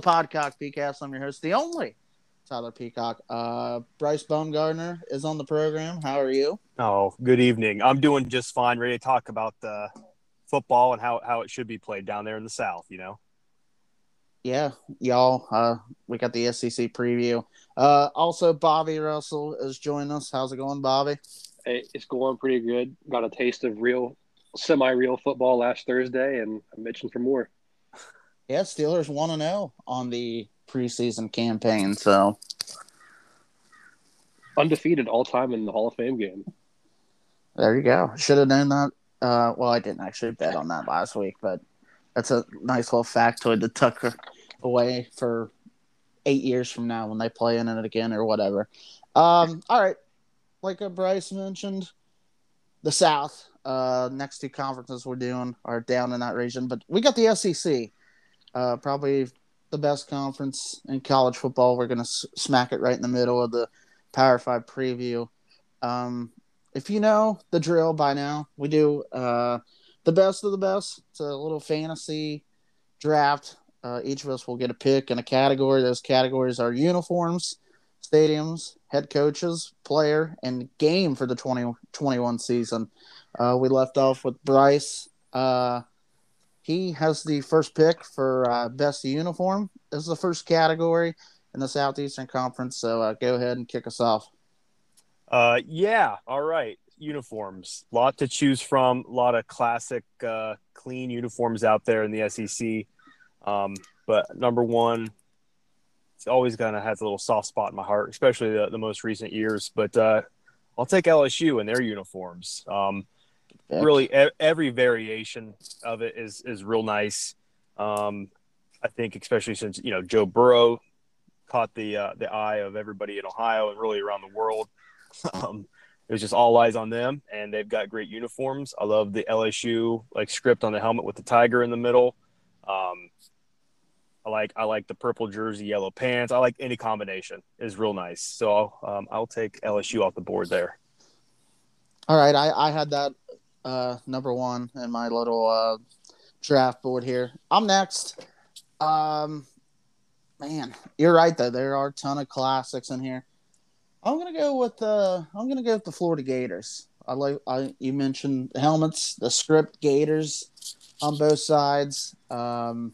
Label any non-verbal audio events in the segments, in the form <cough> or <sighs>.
to the PodCock PeaCast. I'm your host, the only Tyler Peacock. Uh, Bryce Baumgartner is on the program. How are you? Oh, good evening. I'm doing just fine. Ready to talk about the football and how, how it should be played down there in the South, you know? Yeah, y'all. Uh, we got the SEC preview. Uh, also, Bobby Russell is joining us. How's it going, Bobby? It's going pretty good. Got a taste of real, semi-real football last Thursday, and I'm itching for more. Yeah, Steelers one and zero on the preseason campaign. So undefeated all time in the Hall of Fame game. There you go. Should have known that. Uh, well, I didn't actually bet on that last week, but that's a nice little factoid to tuck away for eight years from now when they play in it again or whatever. Um, all right, like Bryce mentioned, the South. Uh, next two conferences we're doing are down in that region, but we got the SEC. Uh, probably the best conference in college football. We're going to s- smack it right in the middle of the Power Five preview. Um, if you know the drill by now, we do uh, the best of the best. It's a little fantasy draft. Uh, each of us will get a pick and a category. Those categories are uniforms, stadiums, head coaches, player, and game for the 2021 season. Uh, we left off with Bryce. Uh, he has the first pick for uh, best uniform. This is the first category in the Southeastern Conference. So uh, go ahead and kick us off. Uh, yeah. All right. Uniforms. Lot to choose from. A lot of classic, uh, clean uniforms out there in the SEC. Um, but number one, it's always kind of has a little soft spot in my heart, especially the, the most recent years. But uh, I'll take LSU and their uniforms. Um, really e- every variation of it is is real nice. Um, I think especially since you know Joe Burrow caught the uh, the eye of everybody in Ohio and really around the world. <laughs> Um, it was just all eyes on them, and they've got great uniforms. I love the LSU like script on the helmet with the tiger in the middle. Um, I like I like the purple jersey, yellow pants. I like any combination is real nice. So I'll, um, I'll take LSU off the board there. All right, I, I had that uh, number one in my little uh, draft board here. I'm next. Um, man, you're right though. There are a ton of classics in here. I'm gonna go with uh, I'm gonna go with the Florida Gators. I like I you mentioned the helmets, the script Gators on both sides. Um,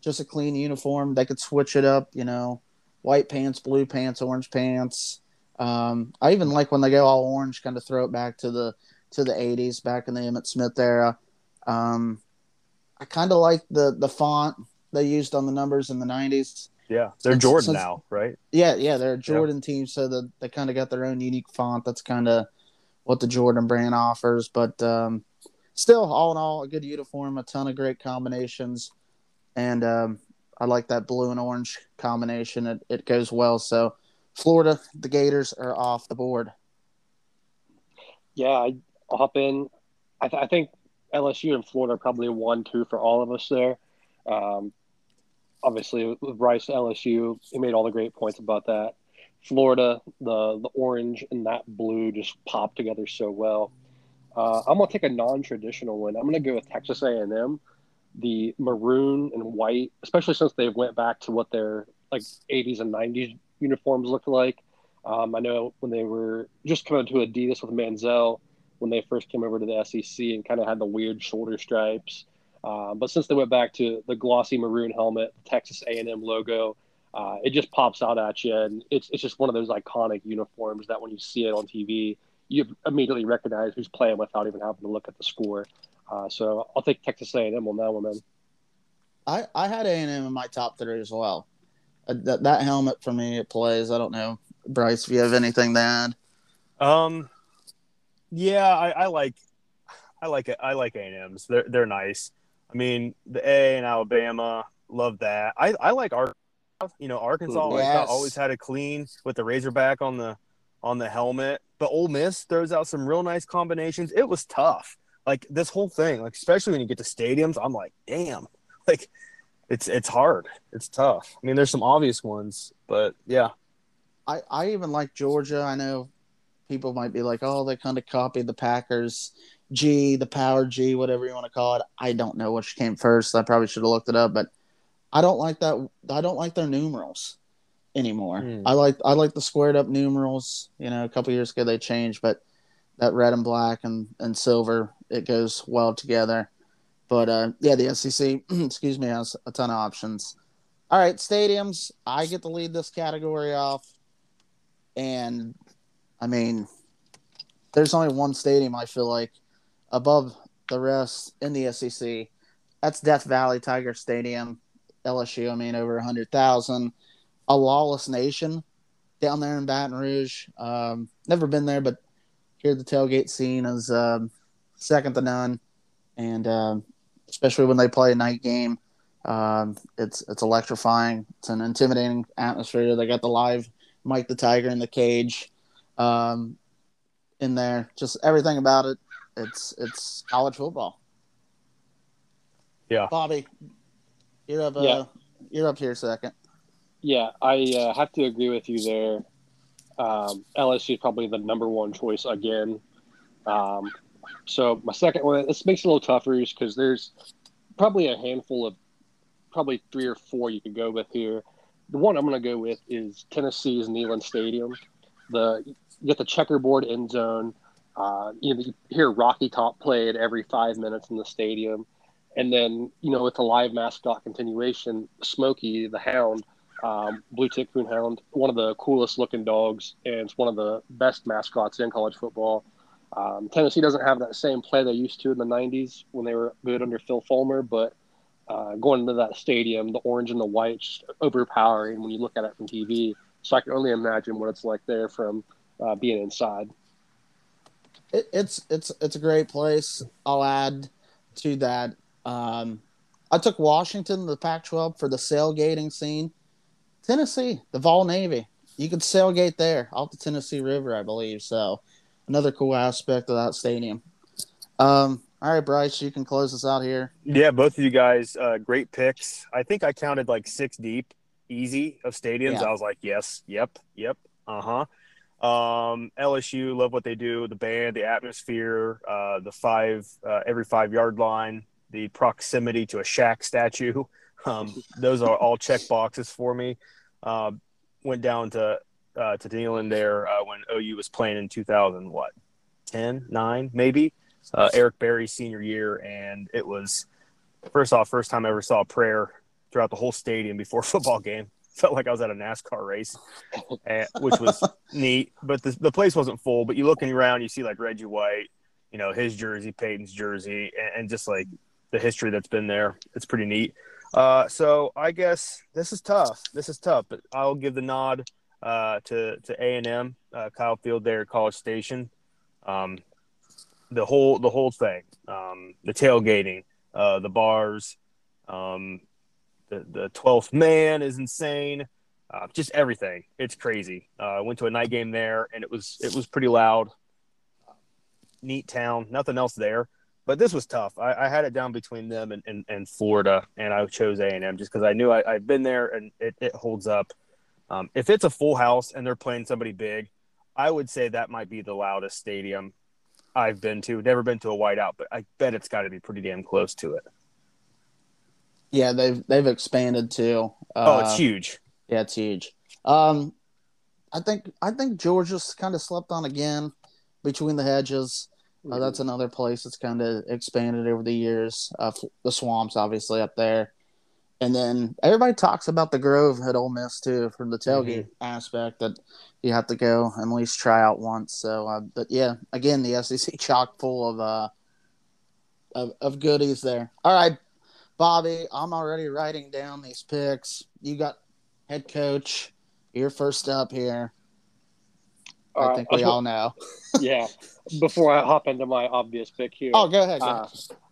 just a clean uniform. They could switch it up, you know, white pants, blue pants, orange pants. Um, I even like when they go all orange, kind of throw it back to the to the '80s, back in the Emmitt Smith era. Um, I kind of like the the font they used on the numbers in the '90s. Yeah, they're since, Jordan since, now, right? Yeah, yeah, they're a Jordan yeah. team, so that they kind of got their own unique font. That's kind of what the Jordan brand offers. But um, still, all in all, a good uniform, a ton of great combinations, and um, I like that blue and orange combination. It it goes well. So, Florida, the Gators are off the board. Yeah, I, will hop in. I, th- I, think LSU and Florida are probably one, two for all of us there. Um, obviously, with Bryce LSU, he made all the great points about that. Florida, the the orange and that blue just pop together so well. Uh, I'm gonna take a non-traditional one. I'm gonna go with Texas A&M. The maroon and white, especially since they went back to what their like 80s and 90s uniforms looked like. Um, I know when they were just coming to Adidas with Manziel when they first came over to the SEC and kind of had the weird shoulder stripes. Uh, but since they went back to the glossy maroon helmet, Texas A&M logo, uh, it just pops out at you, and it's it's just one of those iconic uniforms that when you see it on TV, you immediately recognize who's playing without even having to look at the score. Uh, so I'll take Texas A&M on that one, man. I I had A&M in my top three as well. Uh, that that helmet for me it plays. I don't know, Bryce, if you have anything to add. Um, yeah, I, I like I like it. I like A&Ms. They're they're nice. I mean, the A in Alabama, love that. I, I like Arkansas. You know, Arkansas yes. always had a clean with the Razorback on the on the helmet. But Ole Miss throws out some real nice combinations. It was tough. Like this whole thing, like especially when you get to stadiums, I'm like, damn, like it's it's hard. It's tough. I mean, there's some obvious ones, but yeah. I I even like Georgia. I know people might be like, oh, they kind of copied the Packers G, the Power G, whatever you want to call it. I don't know which came first. I probably should have looked it up, but I don't like that. I don't like their numerals anymore. Hmm. I like I like the squared up numerals. You know, a couple years ago they changed, but that red and black and, and silver it goes well together. But uh, yeah, the SEC, <clears throat> excuse me, has a ton of options. All right, stadiums. I get to lead this category off, and I mean, there's only one stadium I feel like above the rest in the SEC. That's Death Valley Tiger Stadium, LSU. I mean, over hundred thousand. A lawless nation down there in Baton Rouge. Um, never been there, but here the tailgate scene is um, second to none, and um, especially when they play a night game, um, it's it's electrifying. It's an intimidating atmosphere. They got the live Mike the Tiger in the cage um, in there. Just everything about it. It's it's college football. Yeah. Bobby, you're up. Uh, Yeah. You're up here second. Yeah, I uh, have to agree with you there. Um, LSU is probably the number one choice again. Um, so my second one, this makes it a little tougher because there's probably a handful of, probably three or four you could go with here. The one I'm going to go with is Tennessee's Neyland Stadium. The you get the checkerboard end zone. Uh, you, know, you hear Rocky Top played every five minutes in the stadium, and then you know with the live mascot continuation, Smokey the Hound um, blue tick hound, one of the coolest looking dogs, and it's one of the best mascots in college football. Um, Tennessee doesn't have that same play they used to in the '90s when they were good under Phil Fulmer, but uh, going into that stadium, the orange and the white just overpowering when you look at it from TV. So I can only imagine what it's like there from uh, being inside. It, it's it's it's a great place. I'll add to that. Um, I took Washington the Pac-12 for the sailgating scene. Tennessee, the Vol Navy, you could sailgate there off the Tennessee River, I believe. So another cool aspect of that stadium. Um, all right, Bryce, you can close us out here. Yeah, both of you guys, uh, great picks. I think I counted like six deep, easy of stadiums. Yeah. I was like, yes, yep, yep, uh huh. Um, LSU, love what they do. The band, the atmosphere, uh, the five uh, every five yard line, the proximity to a Shaq statue. <laughs> Um, those are all check boxes for me. Uh, went down to uh, to Neyland there uh, when OU was playing in 2000, what, 10, 9, maybe. Uh, Eric Berry's senior year, and it was first off, first time I ever saw prayer throughout the whole stadium before football game. <laughs> Felt like I was at a NASCAR race, and, which was <laughs> neat. But the, the place wasn't full. But you looking around, you see like Reggie White, you know, his jersey, Peyton's jersey, and, and just like the history that's been there. It's pretty neat. Uh, so I guess this is tough. This is tough, but I'll give the nod uh, to to A and M, uh, Kyle Field there at College Station. Um, the whole the whole thing, um, the tailgating, uh, the bars, um, the the twelfth man is insane. Uh, just everything. It's crazy. Uh, I went to a night game there, and it was it was pretty loud. Neat town. Nothing else there, but this was tough. I, I had it down between them and, and, and Florida, and I chose A and M just because I knew I, I've been there and it, it holds up. Um, if it's a full house and they're playing somebody big, I would say that might be the loudest stadium I've been to. Never been to a whiteout, but I bet it's got to be pretty damn close to it. Yeah, they've they've expanded too. oh, Uh, it's huge. Yeah, it's huge. Um, I think I think Georgia's kind of slept on again between the hedges. Uh, that's another place that's kind of expanded over the years. Uh, f- the swamps, obviously, up there, and then everybody talks about the Grove at Ole Miss too, from the tailgate aspect that you have to go and at least try out once. So, uh, but yeah, again, the SEC chock full of uh of, of goodies there. All right, Bobby, I'm already writing down these picks. You got head coach. You're first up here. I All right, think we all <laughs> know. yeah. Before I hop into my obvious pick here, Oh, go ahead. Go ahead.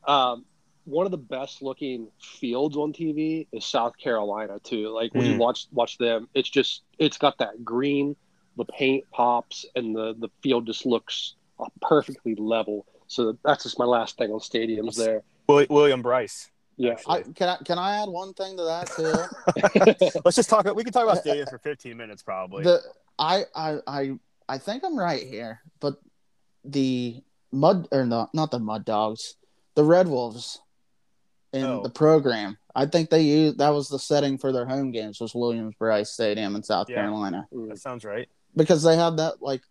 Uh, um, one of the best looking fields on TV is South Carolina too. Like when you Mm. watch watch them, it's just it's got that green, the paint pops, and the the field just looks uh, perfectly level. So that's just my last thing on stadiums there. William Brice. Yeah, I, can I can I add one thing to that too? <laughs> Let's just talk. We can talk about <laughs> stadiums for 15 minutes, probably. the I, I I I think I'm right here, but the mud or no, not the mud dogs, the Red Wolves in Oh. the program. I think they used that was the setting for their home games was Williams Brice Stadium in South Yeah. Carolina mm. That sounds right. because they have that like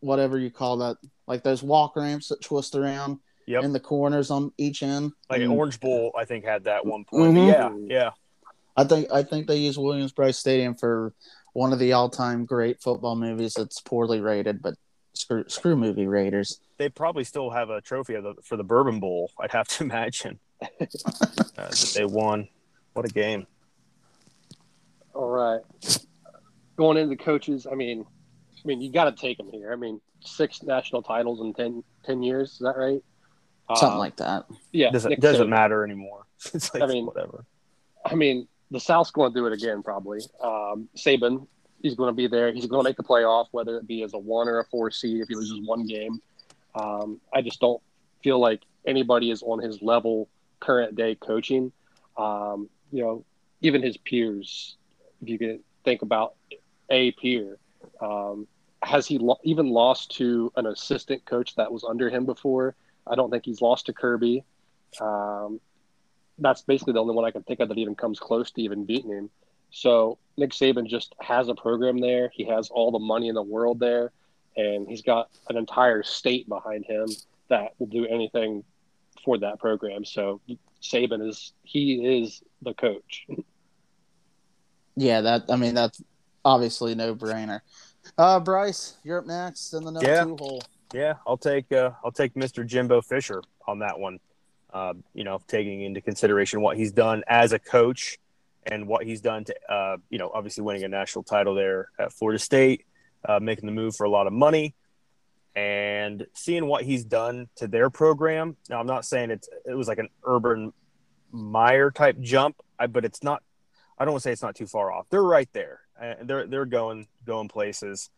whatever you call that like those walk ramps that twist around Yep. in the corners on each end. Like And Orange Bowl, I think had that one point. But Mhm. Yeah, yeah. I think I think they use Williams Brice Stadium for one of the all time great football movies that's poorly rated, but screw screw movie Raiders. They probably still have a trophy of the, for the Bourbon Bowl. I'd have to <laughs> imagine uh, that they won. What a game! All right. Going into the coaches, I mean, I mean, you got to take them here. I mean, six national titles in 10, 10 years. Is that right? Something Uh, like that. yeah. Doesn't Nick doesn't Saban. matter anymore. <laughs> It's like I mean- whatever. I mean, the South's going to do it again, probably. Um, Saban, he's going to be there. He's going to make the playoff, whether it be as a one or a four seed if he loses one game. Um, I just don't feel like anybody is on his level current day coaching. Um, you know, even his peers, if you can think about a peer, um, has he lo- even lost to an assistant coach that was under him before? I don't think he's lost to Kirby. Um, that's basically the only one I can think of that even comes close to even beating him. So Nick Saban just has a program there. He has all the money in the world there, and he's got an entire state behind him that will do anything for that program. So Saban is he is the coach. <laughs> Yeah, that I mean that's obviously no brainer. Uh Bryce, you're up next in the no Yeah. two hole. Yeah, I'll take uh, I'll take Mr. Jimbo Fisher on that one. Uh, you know, taking into consideration what he's done as a coach and what he's done to, uh, you know, obviously winning a national title there at Florida State, uh, making the move for a lot of money, and seeing what he's done to their program. Now, I'm not saying it's it was like an Urban Meyer type jump, but it's not. I don't want to say it's not too far off. They're right there. They're they're going going places.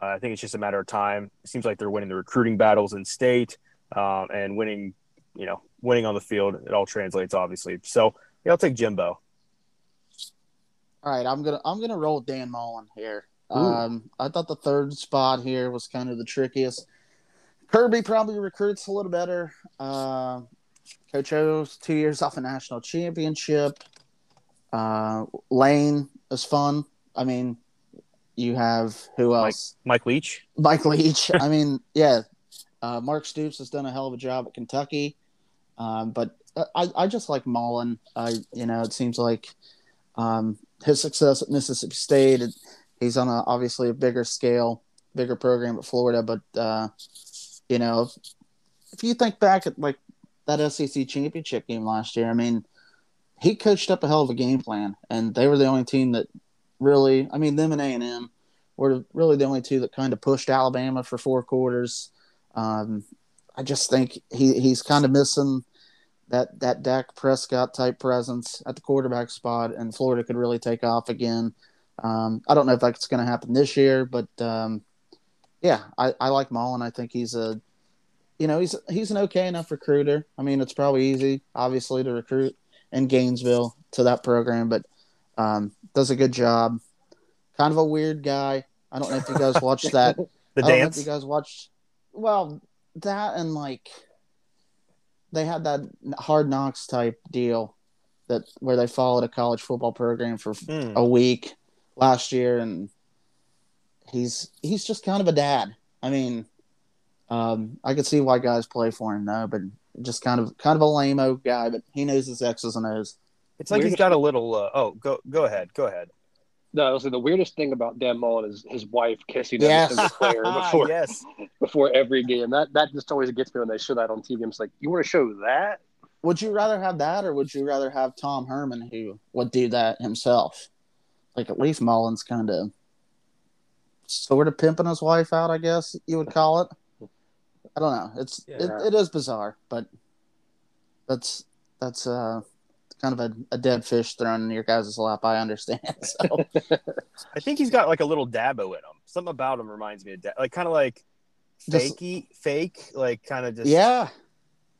Uh, I think it's just a matter of time. It seems like they're winning the recruiting battles in state um, and winning, you know, winning on the field. It all translates, obviously. So yeah, I'll take Jimbo. All right, I'm gonna I'm gonna roll Dan Mullen here. Um, I thought the third spot here was kind of the trickiest. Kirby probably recruits a little better. Uh, Coach O's two years off a national championship. Uh, Lane is fun. I mean, you have who else? Mike Leach. Mike Leach. <laughs> I mean, yeah. Uh, Mark Stoops has done a hell of a job at Kentucky, um, but I, I just like Mullen. I, you know, it seems like um, his success at Mississippi State. He's on a obviously a bigger scale, bigger program at Florida, but uh, you know, if, if you think back at like that SEC championship game last year, I mean, he coached up a hell of a game plan, and they were the only team that really. I mean, them and A and M were really the only two that kind of pushed Alabama for four quarters. Um, I just think he, he's kind of missing that that Dak Prescott type presence at the quarterback spot, and Florida could really take off again. Um, I don't know if that's going to happen this year, but um, yeah, I, I like Mullen. I think he's a, you know, he's he's an okay enough recruiter. I mean, it's probably easy, obviously, to recruit in Gainesville to that program, but um, does a good job. Kind of a weird guy. I don't know if you guys <laughs> watched that. The I don't know if dance. you guys watched. Well, that and like they had that hard knocks type deal that where they followed a college football program for Hmm. a week last year, and he's he's just kind of a dad. I mean, um, I could see why guys play for him though, but just kind of kind of a lame-o guy, but he knows his X's and O's. It's like he's got a little. Uh, oh, go go ahead. Go ahead. No, I was saying the weirdest thing about Dan Mullen is his wife kissing Yes. every player <laughs> before yes. before every game. That that just always gets me when they show that on TV. I'm just like, you want to show that? Would you rather have that, or would you rather have Tom Herman, who would do that himself? Like at least Mullen's kind of sort of pimping his wife out, I guess you would call it. I don't know. It's Yeah. it, it is bizarre, but that's that's uh kind of a, a dead fish thrown in your guys' lap. I understand. <laughs> So <laughs> I think he's got like a little Dabo in him. Something about him reminds me of da- like kind of like Just- fakey, fake, like kind of just yeah,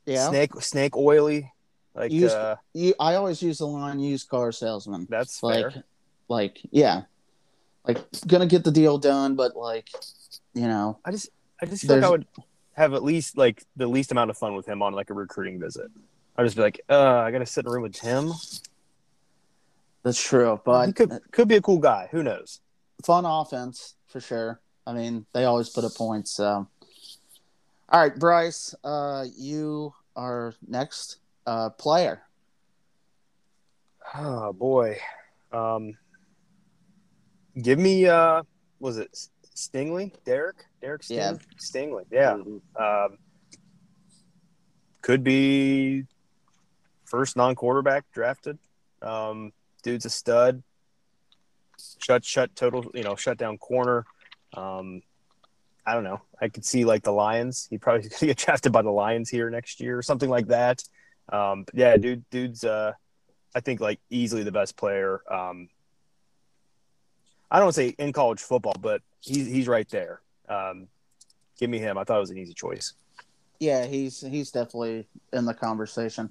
yeah. snake snake oily. Like Used- uh, You, I always use the line "used car salesman." that's like fair. like yeah like gonna get the deal done but like you know I just I just like I would have at least like the least amount of fun with him on like a recruiting visit. I'd just be like, uh, I gotta sit in a room with him. That's true, He but could could be a cool guy. Who knows? fun offense for sure. I mean, they always put up points. So, all right, Bryce, uh, you are next uh, player. Oh boy. Um give me uh was it Stingley? Derek? Derek Sting- Yeah. Stingley. Yeah. Mhm. Um could be first non quarterback drafted. Um dude's a stud. Shut shut total you know, shut down corner. Um I don't know. I could see like the Lions. He probably <laughs> could get drafted by the Lions here next year or something like that. Um, but yeah, dude, dude's uh, I think like easily the best player. Um, I don't say in college football, but he's he's right there. Um, give me him. I thought it was an easy choice. Yeah, he's he's definitely in the conversation.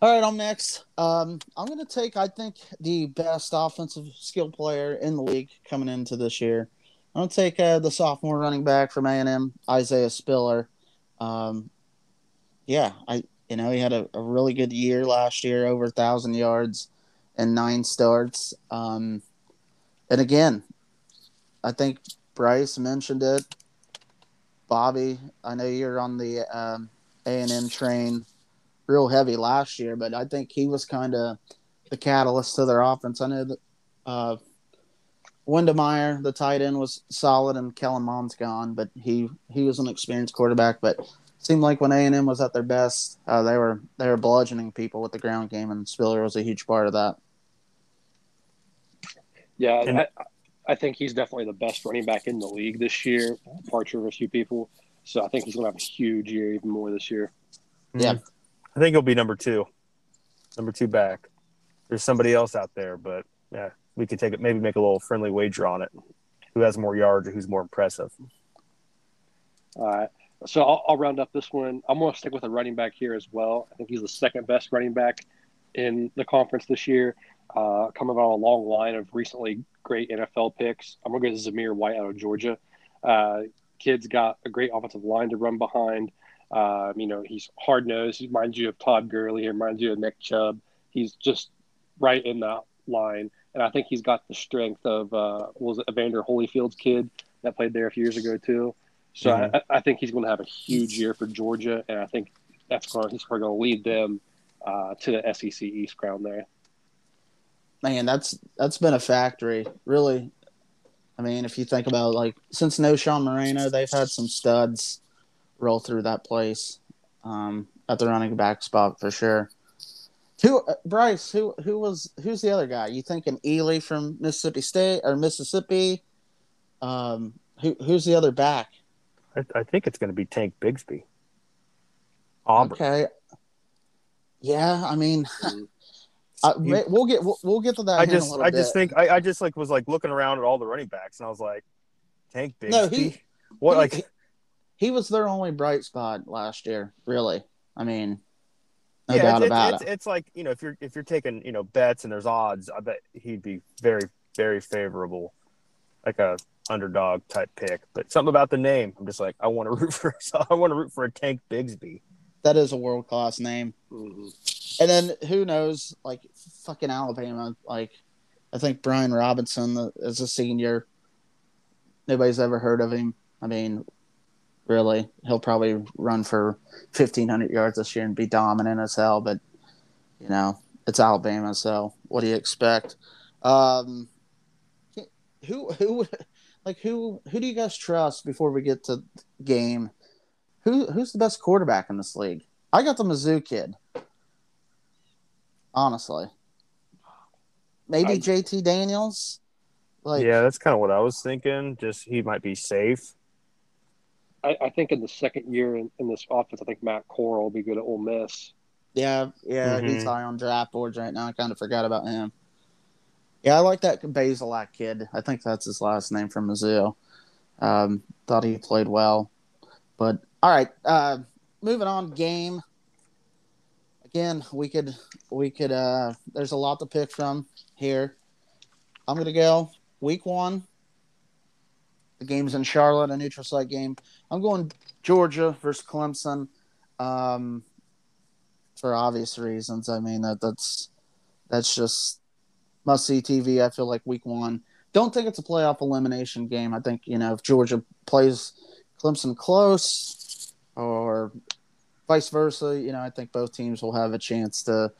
All right, I'm next. Um, I'm going to take, I think, the best offensive skill player in the league coming into this year. I'm going to take uh, the sophomore running back from A&M, Isaiah Spiller. Um, yeah, I you know he had a, a really good year last year, over a thousand yards and nine starts. Um, and again, I think Bryce mentioned it. Bobby, I know you're on the um, A&M train real heavy last year, but I think he was kind of the catalyst to their offense. I know that uh, Wydermyer, the tight end, was solid, and Kellen Mond's gone, but he he was an experienced quarterback. But seemed like when A and M was at their best, uh, they were they were bludgeoning people with the ground game, and Spiller was a huge part of that. Yeah, And- I, I think he's definitely the best running back in the league this year, departure of a few people. So I think he's going to have a huge year, even more this year. Yeah. I think he'll be number two, number two back. There's somebody else out there, but yeah, we could take it. Maybe make a little friendly wager on it. Who has more yards or who's more impressive? All right. So I'll, I'll round up this one. I'm going to stick with a running back here as well. I think he's the second best running back in the conference this year, uh, coming on a long line of recently great NFL picks. I'm going to go to Zamir White out of Georgia. Uh, kid's got a great offensive line to run behind. Uh, you know, he's hard nosed. He reminds you of Todd Gurley. He reminds you of Nick Chubb. He's just right in that line. And I think he's got the strength of, uh, was it Evander Holyfield's kid that played there a few years ago, too. So Mhm. I, I think he's going to have a huge year for Georgia, and I think that's going. He's probably going to lead them uh, to the SEC East crown there. Man, that's that's been a factory, really. I mean, if you think about like since Knowshon Moreno, they've had some studs roll through that place um, at the running back spot for sure. Who, uh, Bryce? Who who was who's the other guy? You thinking Ealy from Mississippi State or Mississippi? Um, who who's the other back? I, I think it's going to be Tank Bigsby. Auburn. Okay. Yeah, I mean, <laughs> Mhm. uh, He- we'll get we'll, we'll get to that. I in a just, little I just bit. think, I, I just like was like looking around at all the running backs, and I was like, Tank Bigsby. No, he- what he- like? He, was their only bright spot last year. Really, I mean, no yeah, doubt it's, about it's, it. it's like you know, if you're if you're taking you know bets and there's odds, I bet he'd be very very favorable, like a underdog type pick. But something about the name, I'm just like, I want to root for, <laughs> I want to root for a Tank Bigsby. That is a world class name. Mhm. And then who knows? Like fucking Alabama. Like I think Brian Robinson is a senior. Nobody's ever heard of him. I mean, really, he'll probably run for fifteen hundred yards this year and be dominant as hell. But you know, it's Alabama, so what do you expect? Um, who who like who who do you guys trust before we get to game? Who who's the best quarterback in this league? I got the Mizzou kid. Honestly, maybe I- JT Daniels. Like, yeah, that's kind of what I was thinking. Just he might be safe. I, I think in the second year in, in this offense, I think Matt Corral will be good at Ole Miss. yeah, yeah, he's Mhm. high on draft boards right now. I kind of forgot about him. Yeah, I like that Bazelak kid. I think that's his last name from Mizzou. Um, thought he played well, but all right. Uh, moving on, game. Again, we could we could. Uh, there's a lot to pick from here. I'm gonna go week one. The game's in Charlotte, a neutral site game. I'm going Georgia versus Clemson. Um, for obvious reasons. I mean that that's that's just must see TV. I feel like week one. Don't think it's a playoff elimination game. I think you know if Georgia plays Clemson close or vice versa, you know I think both teams will have a chance to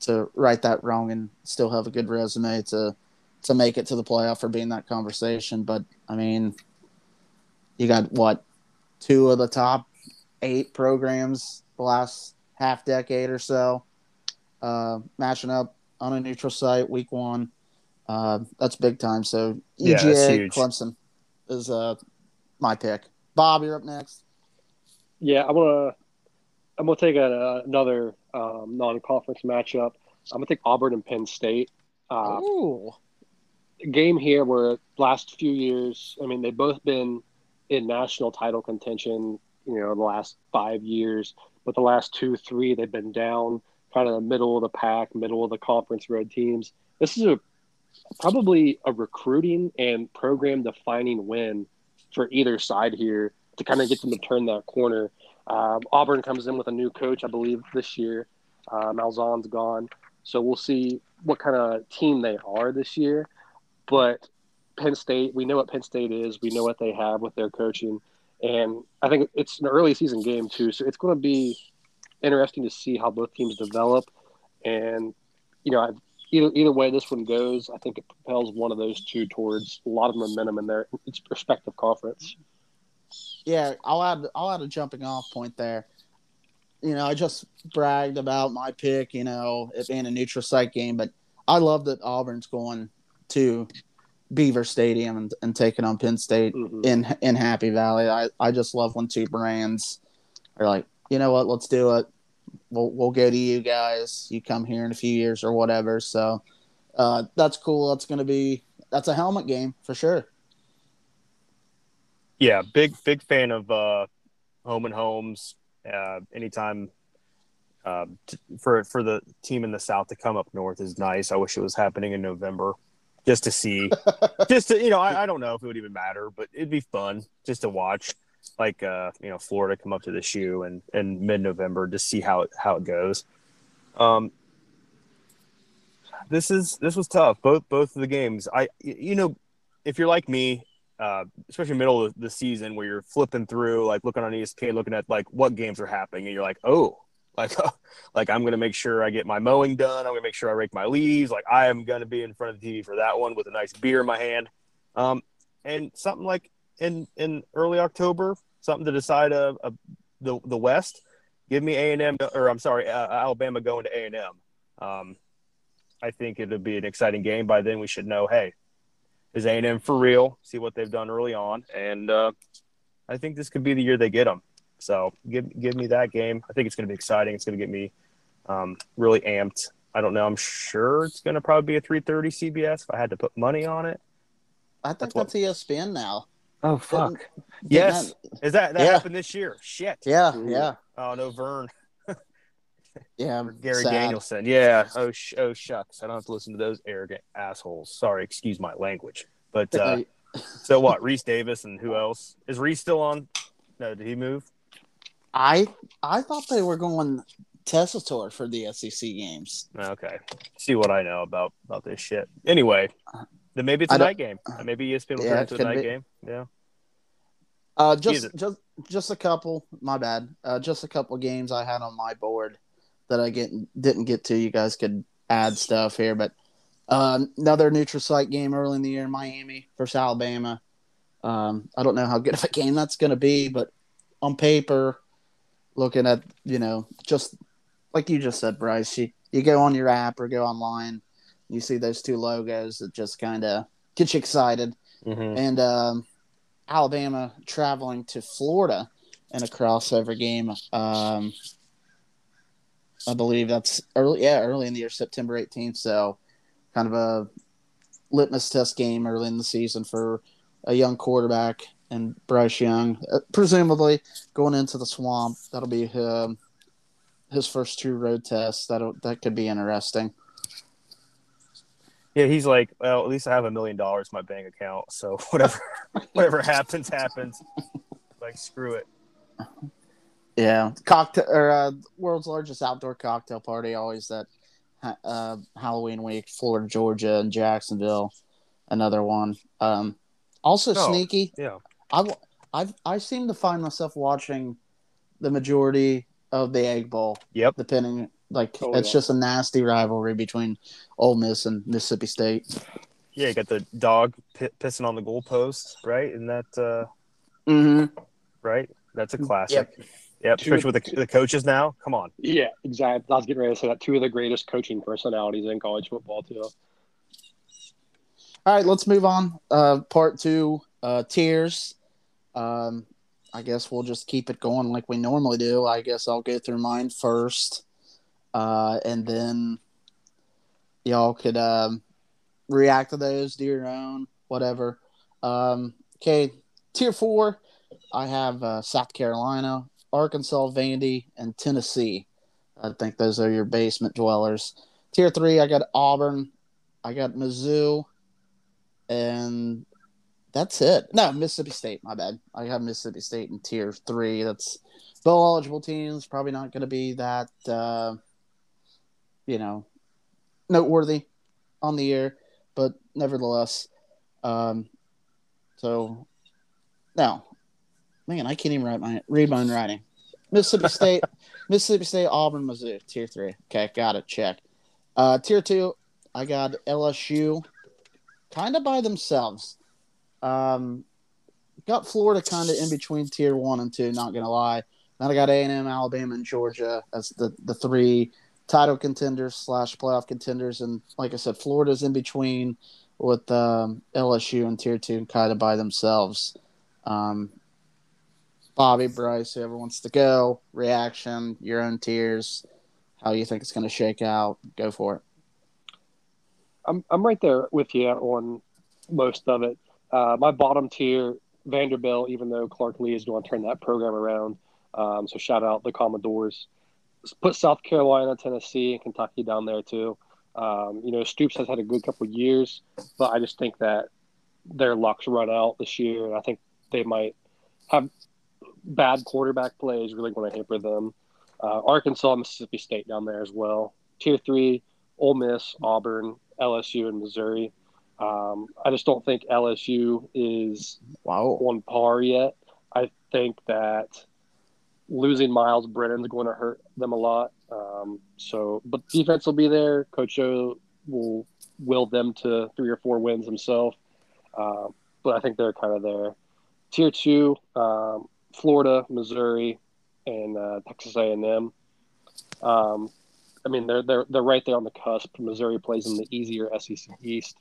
to right that wrong and still have a good resume to to make it to the playoff or be in that conversation. But I mean, you got what two of the top eight programs the last half decade or so uh, matching up on a neutral site week one. Uh, that's big time. So EGA yeah, Clemson is uh, my pick. Bob, you're up next. Yeah, I'm gonna I'm gonna take a, another um, non-conference matchup. I'm gonna take Auburn and Penn State. Uh, Ooh. Game here where last few years, I mean, they've both been in national title contention. You know, the last five years, but the last two, three, they've been down, kind of the middle of the pack, middle of the conference road teams. This is a probably a recruiting and program defining win for either side here to kind of get them to turn that corner. Um, Auburn comes in with a new coach, I believe, this year. Uh, Malzahn's gone. So we'll see what kind of team they are this year. But Penn State, we know what Penn State is. We know what they have with their coaching. And I think it's an early season game, too. So it's going to be interesting to see how both teams develop. And, you know, either, either way this one goes, I think it propels one of those two towards a lot of momentum in their respective conference yeah, I'll add I'll add a jumping off point there. You know, I just bragged about my pick, you know, it being a neutral site game, but I love that Auburn's going to Beaver Stadium and, and taking on Penn State mm-hmm. in in Happy Valley. I, I just love when two brands are like, you know what, let's do it. We'll we'll go to you guys. You come here in a few years or whatever. So uh, that's cool. That's gonna be that's a helmet game for sure. Yeah, big big fan of uh, home and homes. Uh, anytime uh, t- for for the team in the South to come up north is nice. I wish it was happening in November, just to see, <laughs> just to you know, I, I don't know if it would even matter, but it'd be fun just to watch, like uh, you know, Florida come up to the shoe and in mid November, to see how it how it goes. Um, this is this was tough. Both both of the games. I you know, if you're like me uh, especially middle of the season where you're flipping through, like looking on ESPN, looking at like what games are happening, and you're like, oh, like, <laughs> like I'm gonna make sure I get my mowing done. I'm gonna make sure I rake my leaves. Like I am gonna be in front of the TV for that one with a nice beer in my hand. Um, and something like in in early October, something to decide uh, uh the the West. Give me A and M, or I'm sorry, uh, Alabama going to A and M. Um, I think it'll be an exciting game. By then, we should know, hey, is A and M for real? See what they've done early on, and uh, I think this could be the year they get them. So give give me that game. I think it's going to be exciting. It's going to get me um, really amped. I don't know. I'm sure it's going to probably be a 3:30 CBS if I had to put money on it. I think that's, that's ESPN now. Oh fuck! Didn't, didn't yes, that, is that that yeah. happened this year? Shit. Yeah, yeah. Oh no, Verne. <laughs> yeah, Gary sad. Danielson. Yeah. Oh, sh- oh shucks. I don't have to listen to those arrogant assholes. Sorry, excuse my language. But uh, so what? Rece Davis and who else? Is Rece still on? No, did he move? I I thought they were going Tessitore for the SEC games. Okay, see what I know about about this shit. Anyway, then maybe it's a night game. Maybe ESPN will yeah, turn into a night be. game. Yeah. Uh, just just just a couple. My bad. Uh, just a couple games I had on my board that I get didn't get to. You guys could add stuff here, but uh, another neutral site game early in the year Miami versus Alabama. Um, I don't know how good of a game that's going to be, but on paper, looking at you know just like you just said, Bryce, you, you go on your app or go online, you see those two logos that just kind of get you excited. Mm-hmm. And um, Alabama traveling to Florida in a crossover game. Um, I believe that's early. Yeah, early in the year, September 18th. So, kind of a litmus test game early in the season for a young quarterback and Bryce Young, uh, presumably going into the swamp. That'll be um, his first true road test. That that could be interesting. Yeah, he's like, well, at least I have a million dollars in my bank account, so <laughs> whatever, <laughs> whatever happens, happens. Like, screw it. Yeah, cocktail or uh, world's largest outdoor cocktail party. Always that uh, Halloween week, Florida, Georgia, and Jacksonville. Another one. Um, also Oh, sneaky. Yeah. I I I seem to find myself watching the majority of the Egg Bowl. Yep. Depending, like Oh, it's yeah. just a nasty rivalry between Ole Miss and Mississippi State. Yeah, you got the dog p- pissing on the goalpost, right? And that uh, Mm-hmm. right? That's a classic. Yep, Two- especially with the, the coaches now. Come on. Yeah, exactly. I was getting ready to say that two of the greatest coaching personalities in college football too. All right, let's move on. Uh, part two, uh, tiers. Um, I guess we'll just keep it going like we normally do. I guess I'll go through mine first, uh, and then y'all could um, react to those, do your own, whatever. Um, okay, tier four, I have uh, South Carolina, Arkansas, Vandy, and Tennessee. I think those are your basement dwellers. Tier three, I got Auburn, I got Mizzou, and that's it. No, Mississippi State. My bad. I have Mississippi State in tier three. That's bowl eligible teams. Probably not going to be that, uh, you know, noteworthy on the year, but nevertheless. Um, so now, man, I can't even write my read my own writing. Mississippi State, <laughs> Mississippi State, Auburn, Mizzou, tier three. Okay, got it. Check. Uh, tier two, I got LSU, kind of by themselves. Um, got Florida kind of in between tier one and two. Not gonna lie. Then I got A and M, Alabama, and Georgia as the the three title contenders slash playoff contenders, and like I said, Florida's in between with um, LSU and tier two, kind of by themselves. Um, Bobby, Bryce, whoever wants to go, reaction, your own tiers, how you think it's going to shake out. Go for it. I'm I'm right there with you on most of it. Uh, my bottom tier, Vanderbilt, even though Clark Lea is going to turn that program around. Um, so shout out the Commodores. Put South Carolina, Tennessee, and Kentucky down there too. Um, you know, Stoops has had a good couple years, but I just think that their luck's run out this year, and I think they might have bad quarterback plays really going to hamper them. Uh, Arkansas, Mississippi State down there as well. Tier three, Ole Miss, Auburn, LSU, and Missouri. Um, I just don't think LSU is Wow. on par yet. I think that losing Myles Brennan's going to hurt them a lot. Um, so, but defense will be there. Coach O will will them to three or four wins himself. Um, but I think they're kind of there. Tier two, um, Florida, Missouri, and uh, Texas A&M. Um, I mean, they're they're they're right there on the cusp. Missouri plays in the easier SEC East.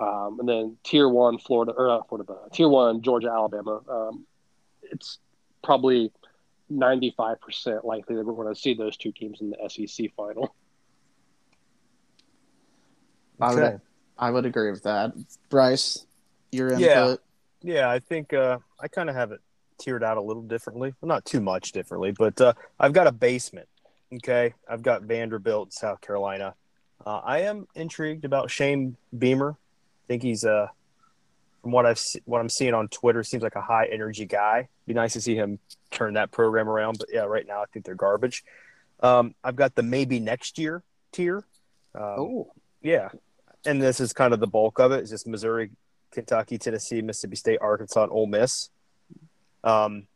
Um, and then tier one, Florida, or not Florida, but tier one, Georgia, Alabama. Um, it's probably 95% likely that we're going to see those two teams in the SEC final. I would, Okay. I would agree with that. Bryce, your input. Yeah. Yeah, I think uh, I kind of have it tiered out a little differently. Well, not too much differently, but uh, I've got a basement. Okay, I've got Vanderbilt, South Carolina. Uh, I am intrigued about Shane Beamer. I think he's uh, from what I've what I'm seeing on Twitter, seems like a high energy guy. Be nice to see him turn that program around. But yeah, right now I think they're garbage. Um, I've got the maybe next year tier. Um, Oh, yeah, and this is kind of the bulk of. It's just Missouri, Kentucky, Tennessee, Mississippi State, Arkansas, and Ole Miss. Um,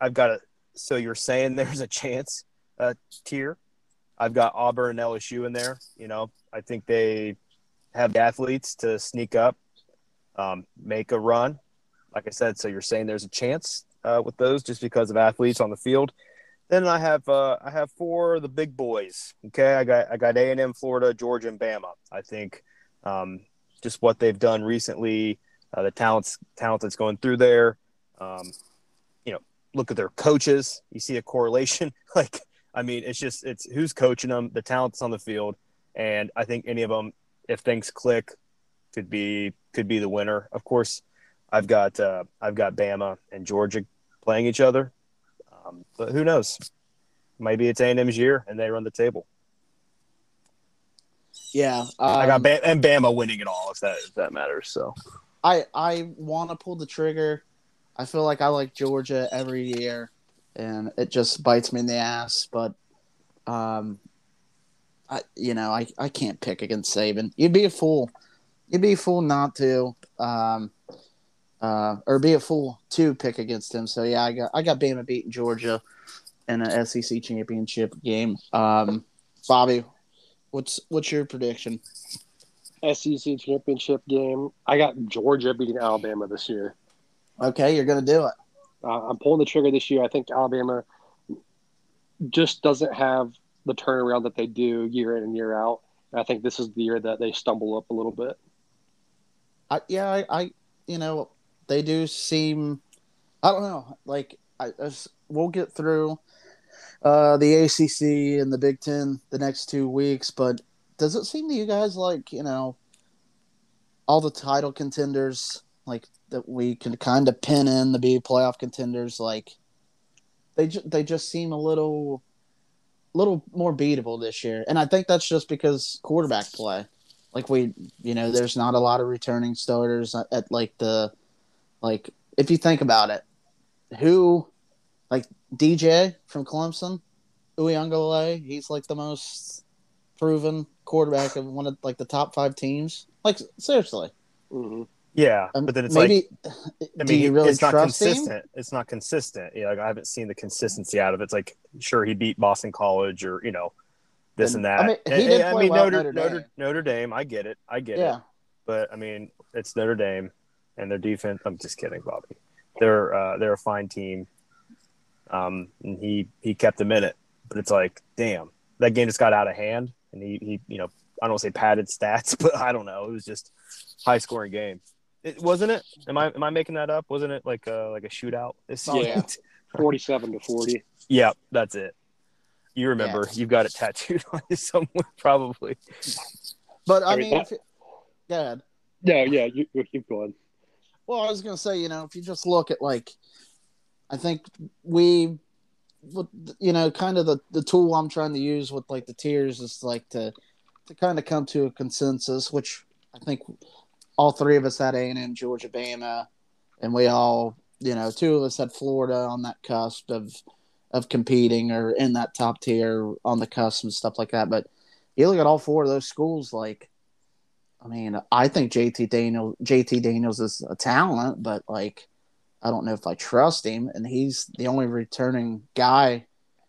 I've got a. So you're saying <laughs> there's a chance uh, tier? I've got Auburn and LSU in there. You know, I think they have the athletes to sneak up, um, make a run. Like I said, so you're saying there's a chance uh, with those just because of athletes on the field. Then I have uh, I have four of the big boys. Okay, I got I got A and M, Florida, Georgia, and Bama. I think um, just what they've done recently, uh, the talents talent that's going through there. Um, you know, look at their coaches. You see a correlation. <laughs> like, I mean, it's just it's who's coaching them, the talents on the field, and I think any of them, if things click, could be could be the winner. Of course, I've got uh, I've got Bama and Georgia playing each other. Um, but who knows? Maybe it's A&M's year and they run the table. yeah. I got um, Bam- and Bama winning it all if that if that matters. So I I want to pull the trigger. I feel like I like Georgia every year. and it just bites me in the ass. But, um, I you know I, I can't pick against Saban. You'd be a fool. You'd be a fool not to. Um, uh, or be a fool to pick against him. So yeah, I got I got Bama beating Georgia in an SEC championship game. Um, Bobby, what's what's your prediction? SEC championship game. I got Georgia beating Alabama this year. Okay, you're gonna do it. Uh, I'm pulling the trigger this year. I think Alabama just doesn't have the turnaround that they do year in and year out. And I think this is the year that they stumble up a little bit. I, yeah, I, I, you know, they do seem. I don't know. Like, I, we'll get through uh, the ACC and the Big Ten the next two weeks, but does it seem to you guys like you know all the title contenders like that we can kind of pin in the be playoff contenders like they ju- they just seem a little little more beatable this year. And i think that's just because quarterback play. Like we you know there's not a lot of returning starters at, like the like if you think about it who like dj from clemson Uiagalelei, he's like the most proven quarterback of one of like the top five teams. Like seriously. Mm-hmm. Yeah, Um, but then it's maybe like <sighs> I mean, you really it's not trust him? consistent. It's not consistent. Yeah, like I haven't seen the consistency out of it. It's like sure he beat Boston College or you know this And- and, that. I mean, he And- did and, I play mean well Notre, Notre Dame. Notre Notre Dame. I get it. I get yeah it. But I mean, it's Notre Dame and their defense. I'm just kidding, Bobby. They're uh, they're a fine team. Um, and he he kept them in it, but it's like, damn, that game just got out of hand, and he he you know I don't say padded stats, <laughs> but I don't know. It was just high scoring game. It wasn't it? Am I am I making that up? Wasn't it like a like a shootout this Oh, yeah. <laughs> 47 to 40. yeah, that's it. You remember? You've got it tattooed on you <laughs> somewhere, probably. but i I mean, mean that- if it, go ahead Yeah, yeah, you, you keep going. Well, I was gonna say, you know, if you just look at like, I think we, you know, kind of the the tool I'm trying to use with like the tiers is like to to kind of come to a consensus, which I think all three of us had A and M, Georgia, Bama, and we all, you know, two of us had Florida on that cusp of of competing or in that top tier on the cusp and stuff like that. But you look at all four of those schools, like I mean, I think JT Daniel JT Daniels is a talent, but like I don't know if I trust him and he's the only returning guy.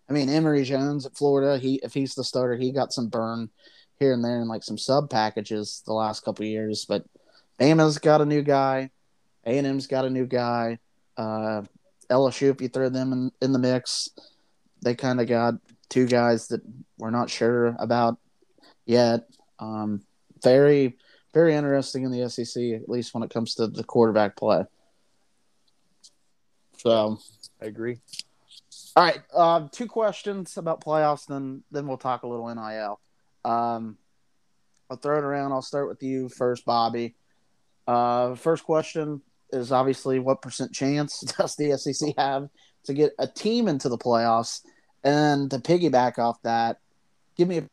I mean, Emory Jones at Florida, he if he's the starter, he got some burn here and there in like some sub packages the last couple years, but Bama's got a new guy, A&M's got a new guy. Uh LSU if you throw them in, in the mix, they kind of got two guys that we're not sure about yet. Um very very interesting in the SEC, at least when it comes to the quarterback play. So, I agree. all right, um, two questions about playoffs, then then we'll talk a little NIL. Um, I'll throw it around. I'll start with you first, Bobby. Uh, first question is obviously what percent chance <laughs> does the SEC have to get a team into the playoffs? And to piggyback off that, give me a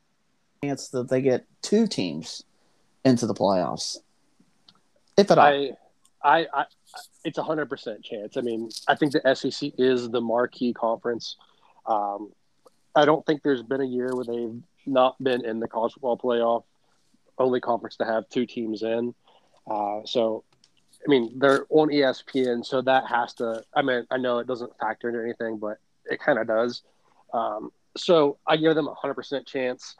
chance that they get two teams into the playoffs, if at all. I, I, I, it's a hundred percent chance. I mean, I think the SEC is the marquee conference. Um, I don't think there's been a year where they've not been in the college football playoff. Only conference to have two teams in. Uh, so, I mean, they're on ESPN, so that has to. I mean, I know it doesn't factor into anything, but it kind of does. Um, so I give them a hundred percent chance.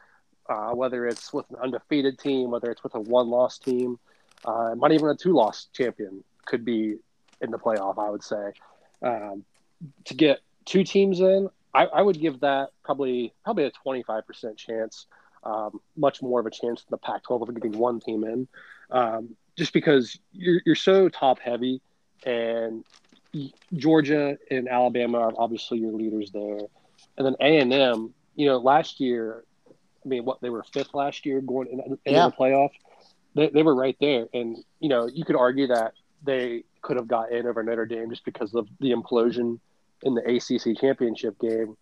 Uh, whether it's with an undefeated team, whether it's with a one-loss team, uh, not even a two-loss champion could be in the playoff. I would say um, to get two teams in, I, I would give that probably probably a twenty-five percent chance. Um, much more of a chance than the Pac-12 of getting one team in, um, just because you're you're so top-heavy, and Georgia and Alabama are obviously your leaders there, and then A and M. You know, last year, I mean, what they were fifth last year going in, into Yeah. the playoff. They, they were right there, and you know, you could argue that they could have got in over Notre Dame just because of the implosion in the ACC championship game.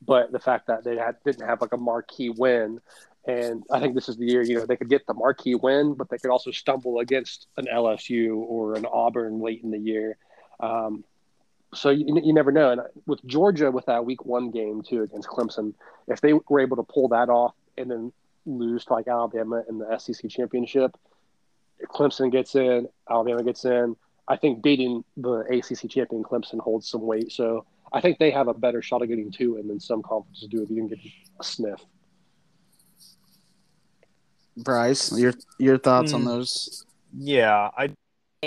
But the fact that they had, didn't have like a marquee win, and I think this is the year you know they could get the marquee win, but they could also stumble against an LSU or an Auburn late in the year. Um, so you, you never know. And with Georgia, with that week one game too against Clemson, if they were able to pull that off and then lose to like Alabama in the SEC championship, Clemson gets in, Alabama gets in. I think beating the ACC champion Clemson holds some weight. So I think they have a better shot of getting two and then some conferences do if you can get a sniff. Bryce, your your thoughts mm. on hmm. those? Yeah, I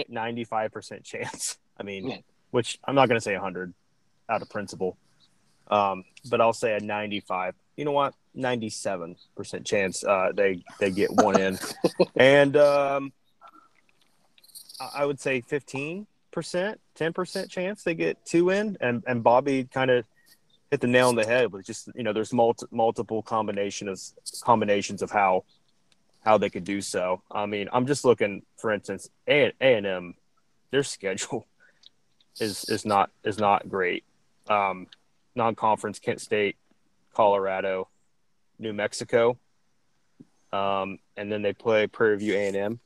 ninety five percent chance. <laughs> I mean, yeah. which I'm not going to say hundred out of principle, um, but I'll say a ninety five. You know what? Ninety seven percent chance uh, they they get one in, <laughs> and um, I would say fifteen percent, ten percent chance they get two in, and and Bobby kind of hit the nail on the head with just you know there's multi- multiple combination of combinations of how how they could do so. I mean, I'm just looking, for instance, A and M, their schedule <laughs> is is not is not great. Um, non-conference, Kent State, Colorado, New Mexico, um, and then they play Prairie View A and M.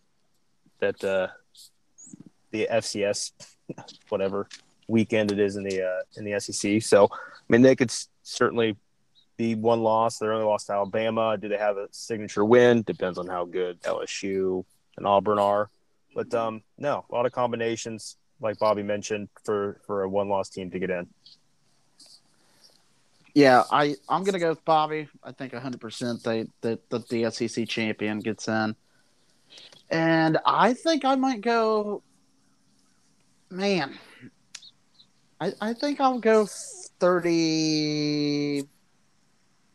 That uh, the FCS, <laughs> whatever weekend it is in the uh, in the SEC. So, I mean, they could certainly be one loss. They only lost to Alabama. Do they have a signature win? Depends on how good LSU and Auburn are. But um, no, a lot of combinations, like Bobby mentioned, for for a one loss team to get in. Yeah, I I'm gonna go with Bobby. I think 100 percent they that the, the SEC champion gets in, and I think I might go. Man, I I think I'll go 30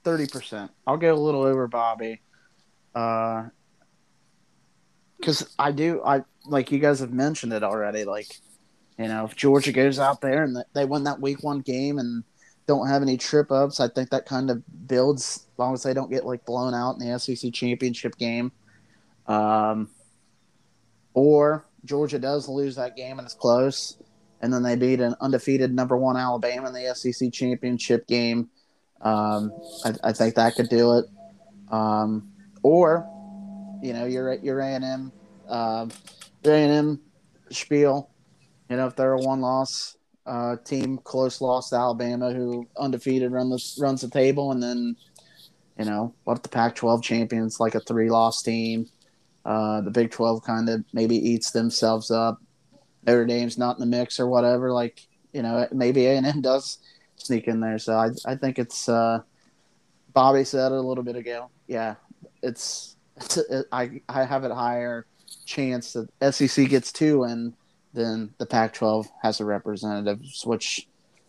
thirty percent. I'll go a little over Bobby, because uh, I do. I like you guys have mentioned it already. Like, you know, if Georgia goes out there and they win that week one game and don't have any trip ups, I think that kind of builds. As long as they don't get like blown out in the SEC championship game, um, or Georgia does lose that game and it's close, and then they beat an undefeated number one Alabama in the SEC championship game um, I, I, think that could do it. Um, or, you know, your your A and M, uh, A and M spiel. You know, if they're a one loss uh, team, close loss to Alabama, who undefeated run the runs the table, and then, you know, what if the Pac-12 champions like a three loss team? Uh, the Big 12 kind of maybe eats themselves up. Notre Dame's not in the mix or whatever. Like, you know, maybe A and M does sneak in there. So I I think it's uh, Bobby said it a little bit ago. Yeah, it's, it's it, I I have it higher chance that SEC gets two and then the Pac-12 has a representative, which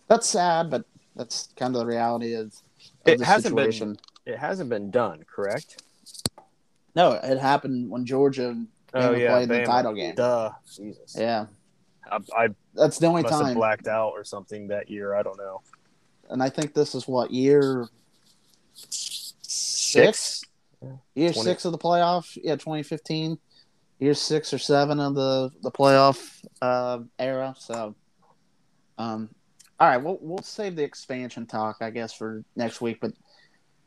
that's sad, but that's kind of the reality of, of it hasn't situation. Been, it hasn't been done, correct? No, it happened when Georgia oh, yeah, played Bama. the title game. Duh, Jesus. Yeah, I, I that's the only time blacked out or something that year. I don't know and I think this is what year six, six? year 20. six of the playoff. Yeah, 2015, year six or seven of the the playoff uh, era. So, um, all right, we'll we'll save the expansion talk, I guess, for next week. But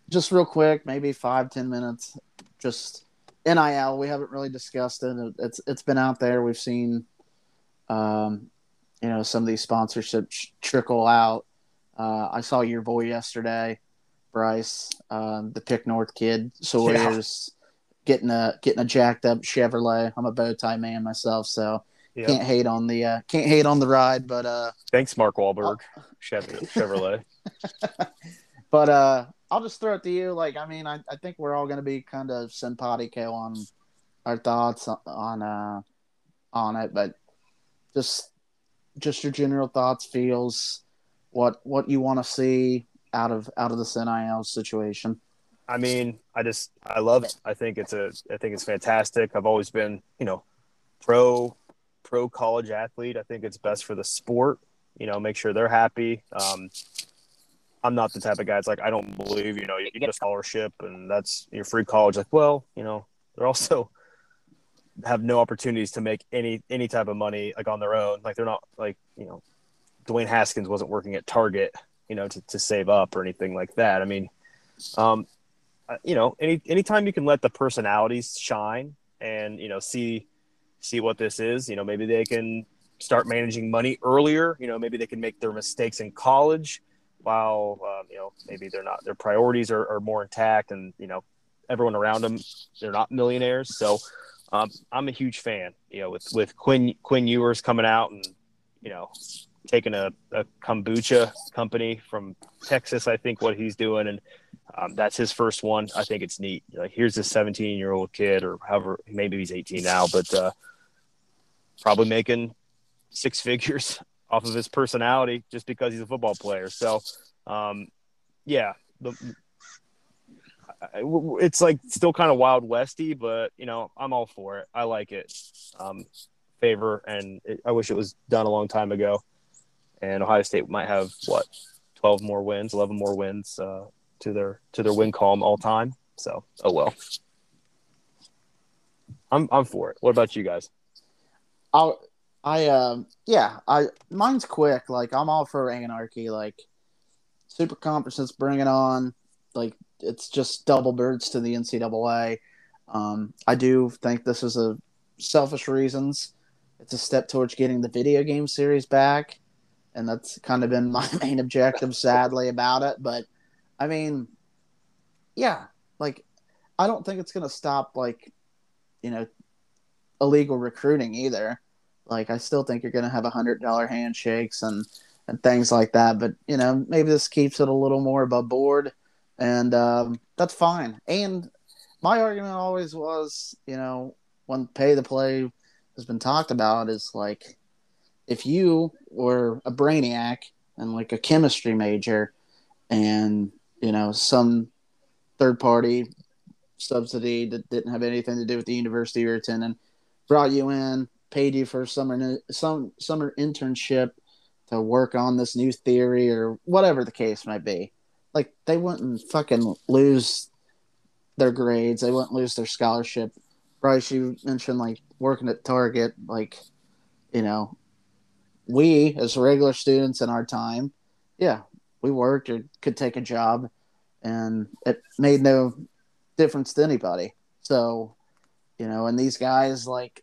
just real quick, maybe five ten minutes. Just NIL, we haven't really discussed it. It's it's been out there. We've seen, um, you know, some of these sponsorships trickle out. Uh, I saw your boy yesterday, Bryce, um, the Pick North kid, Sawyer's yeah. getting a getting a jacked up Chevrolet. I'm a bow tie man myself, so yep. can't hate on the uh, can't hate on the ride. But uh, thanks, Mark Wahlberg, <laughs> Chevrolet. <laughs> but uh, I'll just throw it to you. Like, I mean, I, I think we're all going to be kind of simpatico on our thoughts on uh on it, but just just your general thoughts, feels what what you want to see out of out of this NIL situation? I mean, I just I love it. I think it's a I think it's fantastic. I've always been, you know, pro pro college athlete. I think it's best for the sport. You know, make sure they're happy. Um, I'm not the type of guy. It's like I don't believe you know you get a scholarship and that's your free college. Like, well, you know, they're also have no opportunities to make any any type of money like on their own. Like they're not like you know Dwayne Haskins wasn't working at Target, you know, to, to save up or anything like that. I mean, um, you know, any anytime you can let the personalities shine and you know see see what this is, you know, maybe they can start managing money earlier. You know, maybe they can make their mistakes in college while um, you know maybe they're not their priorities are, are more intact and you know everyone around them they're not millionaires so um, i'm a huge fan you know with with quinn quinn ewers coming out and you know taking a, a kombucha company from texas i think what he's doing and um, that's his first one i think it's neat like here's this 17 year old kid or however maybe he's 18 now but uh, probably making six figures <laughs> off of his personality just because he's a football player. So, um, yeah, the, it's like still kind of wild westy, but you know I'm all for it. I like it. Um, favor, and it, I wish it was done a long time ago. And Ohio State might have what 12 more wins, 11 more wins uh, to their to their win column all time. So, oh well. I'm I'm for it. What about you guys? I'll I um yeah, I mine's quick. Like I'm all for anarchy. Like super conferences, bring it on. Like it's just double birds to the NCAA. Um, I do think this is a selfish reasons. It's a step towards getting the video game series back, and that's kind of been <laughs> my main objective, sadly, about it. But I mean, yeah, like I don't think it's gonna stop like you know illegal recruiting either. Like I still think you're going to have a hundred dollar handshakes and and things like that. But you know, maybe this keeps it a little more above board, and um, that's fine. And my argument always was, you know, when pay the play has been talked about, is like if you were a brainiac and like a chemistry major, and you know some third party subsidy that didn't have anything to do with the university you're attending brought you in paid you for summer some summer internship to work on this new theory or whatever the case might be. Like they wouldn't fucking lose their grades. They wouldn't lose their scholarship. Bryce, you mentioned like working at Target. Like, you know, we as regular students in our time, yeah, we worked or could take a job, and it made no difference to anybody. So, you know, and these guys like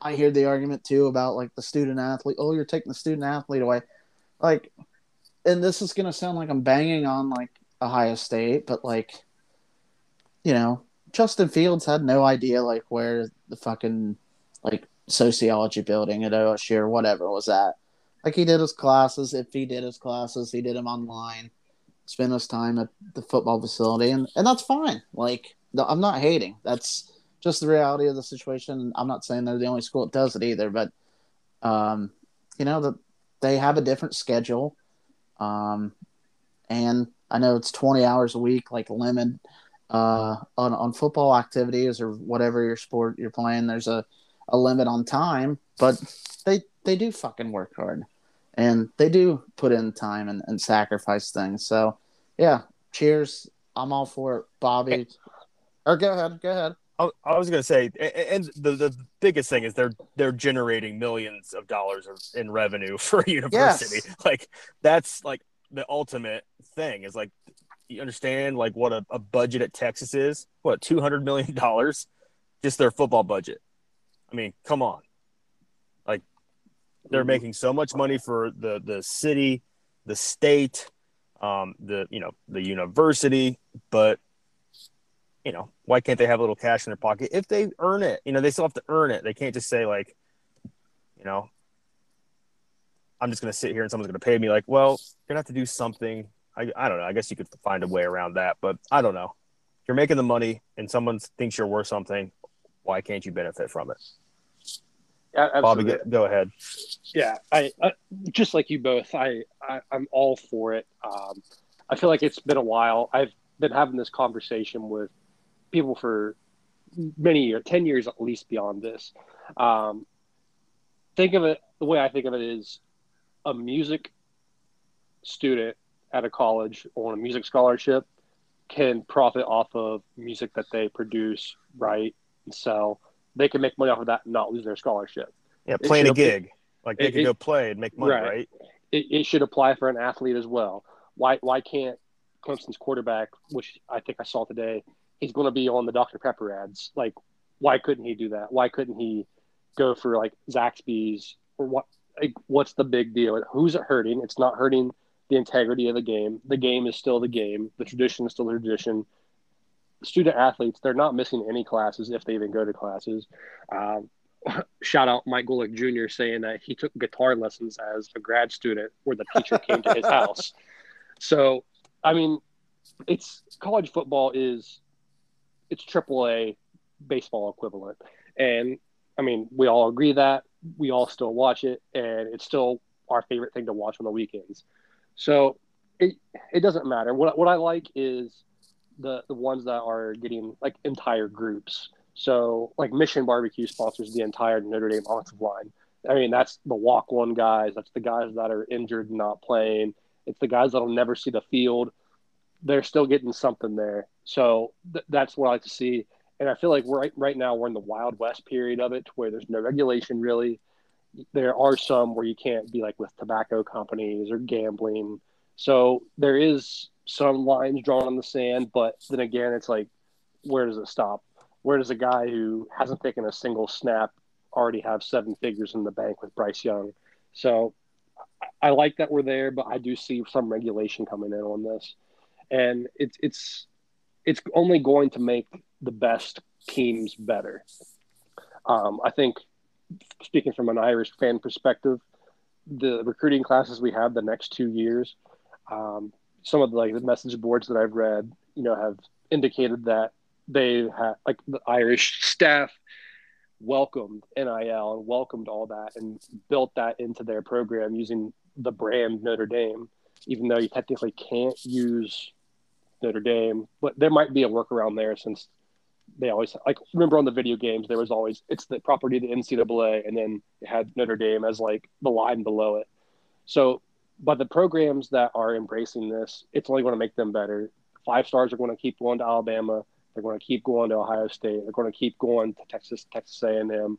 I hear the argument too about like the student athlete. Oh, you're taking the student athlete away. Like, and this is gonna sound like I'm banging on like Ohio State, but like, you know, Justin Fields had no idea like where the fucking like sociology building at OSU or whatever was that. Like he did his classes. If he did his classes, he did them online. Spent his time at the football facility, and and that's fine. Like I'm not hating. That's just the reality of the situation. I'm not saying they're the only school that does it either, but um, you know that they have a different schedule, um, and I know it's 20 hours a week, like limit uh, on on football activities or whatever your sport you're playing. There's a a limit on time, but they they do fucking work hard, and they do put in time and, and sacrifice things. So yeah, cheers. I'm all for it, Bobby. Or go ahead, go ahead. I was going to say, and the, the biggest thing is they're they're generating millions of dollars in revenue <laughs> for a university. Yes. <laughs> Like that's like the ultimate thing is like you understand like what a, a budget at Texas is? What two hundred million dollars, just their football budget. I mean, come on, like they're mm-hmm. making so much money for the the city, the state, um, the you know the university, but you know, why can't they have a little cash in their pocket if they earn it? You know, they still have to earn it. They can't just say like, you know, I'm just going to sit here and someone's going to pay me. Like, well, you're going to have to do something. I, I don't know. I guess you could find a way around that, but I don't know. If you're making the money and someone thinks you're worth something, why can't you benefit from it? Yeah, Bobby, go, go, ahead. Yeah, I, I, just like you both. I, I am all for it. Um, I feel like it's been a while. I've been having this conversation with people for many years, 10 years at least beyond this. Um, think of it the way I think of it is a music student at a college on a music scholarship can profit off of music that they produce, write, and sell. They can make money off of that and not lose their scholarship. Yeah, playing a gig. like they it, can go play and make money, right? right? It, it should apply for an athlete as well. Why why can't Clemson's quarterback, which I think I saw today, he's going to be on the Dr. Pepper ads. Like, why couldn't he do that? Why couldn't he go for like Zaxby's or what like, what's the big deal? Who's it hurting? It's not hurting the integrity of the game. The game is still the game. The tradition is still the tradition. Student athletes, they're not missing any classes if they even go to classes. Um, <laughs> shout out Mike Golic Jr. saying that he took guitar lessons as a grad student where the teacher came to his <laughs> house. So, I mean, it's college football is it's triple A baseball equivalent, and I mean we all agree that we all still watch it, and it's still our favorite thing to watch on the weekends. So it it doesn't matter. What what I like is the the ones that are getting like entire groups. So like Mission Barbecue sponsors the entire Notre Dame offensive line. I mean that's the walk one guys. That's the guys that are injured and not playing. It's the guys that'll never see the field. They're still getting something there. So th- that's what I like to see. And I feel like we're right, right now we're in the wild west period of it, where there's no regulation really. There are some where you can't be like with tobacco companies or gambling. So there is some lines drawn on the sand, but then again, it's like, where does it stop? Where does a guy who hasn't taken a single snap already have seven figures in the bank with Bryce Young? So I like that we're there, but I do see some regulation coming in on this, and it's it's it's only going to make the best teams better. Um, I think, speaking from an Irish fan perspective, the recruiting classes we have the next two years, um, some of the like the message boards that I've read, you know, have indicated that they have like the Irish staff welcomed NIL and welcomed all that and built that into their program using the brand Notre Dame, even though you technically can't use Notre Dame, but there might be a workaround there since they always like remember on the video games there was always it's the property of the NCAA and then it had Notre Dame as like the line below it. So, but the programs that are embracing this, it's only going to make them better. Five stars are going to keep going to Alabama. They're going to keep going to Ohio State. They're going to keep going to Texas, Texas A&M,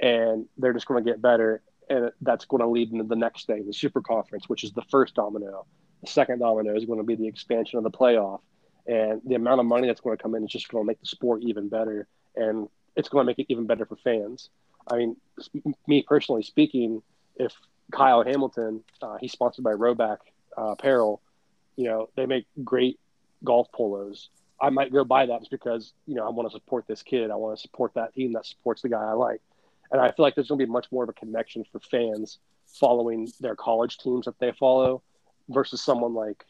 and they're just going to get better. And that's going to lead into the next thing, the Super Conference, which is the first domino. The second domino is going to be the expansion of the playoff, and the amount of money that's going to come in is just going to make the sport even better, and it's going to make it even better for fans. I mean, me personally speaking, if Kyle Hamilton, uh, he's sponsored by Rhoback uh, Apparel, you know, they make great golf polos. I might go buy that just because you know I want to support this kid. I want to support that team that supports the guy I like, and I feel like there's going to be much more of a connection for fans following their college teams that they follow versus someone like,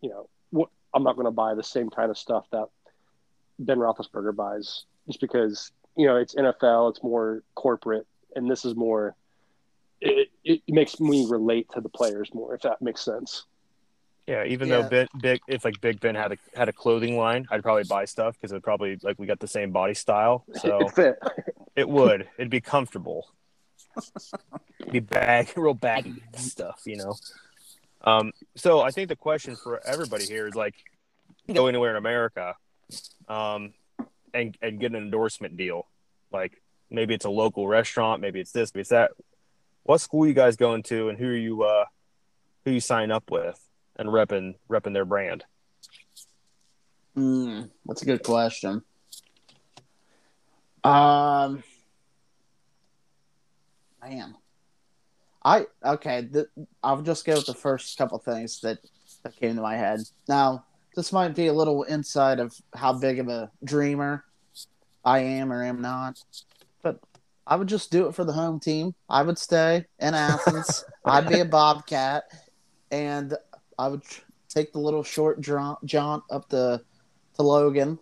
you know, what I'm not going to buy the same kind of stuff that Ben Roethlisberger buys just because you know it's NFL, it's more corporate, and this is more. It, it makes me relate to the players more, if that makes sense. Yeah, even Yeah. though Ben, big if like Big Ben had a had a clothing line, I'd probably buy stuff because it would probably like we got the same body style, <laughs> so it fit. it would. It'd be comfortable. be bag, <laughs> real baggy stuff, you know. Um, so I think the question for everybody here is like, go anywhere in America, um, and and get an endorsement deal. Like maybe it's a local restaurant, maybe it's this, maybe it's that. What school you guys going to, and who are you uh, who you sign up with, and repping repping their brand. Mm, that's a good question. Um, man, I okay. I'll just go with the first couple things that that came to my head. Now, this might be a little insight of how big of a dreamer I am or am not, I would just do it for the home team. I would stay in Athens. <laughs> I'd be a Bobcat, and I would tr- take the little short jaunt up the to Logan.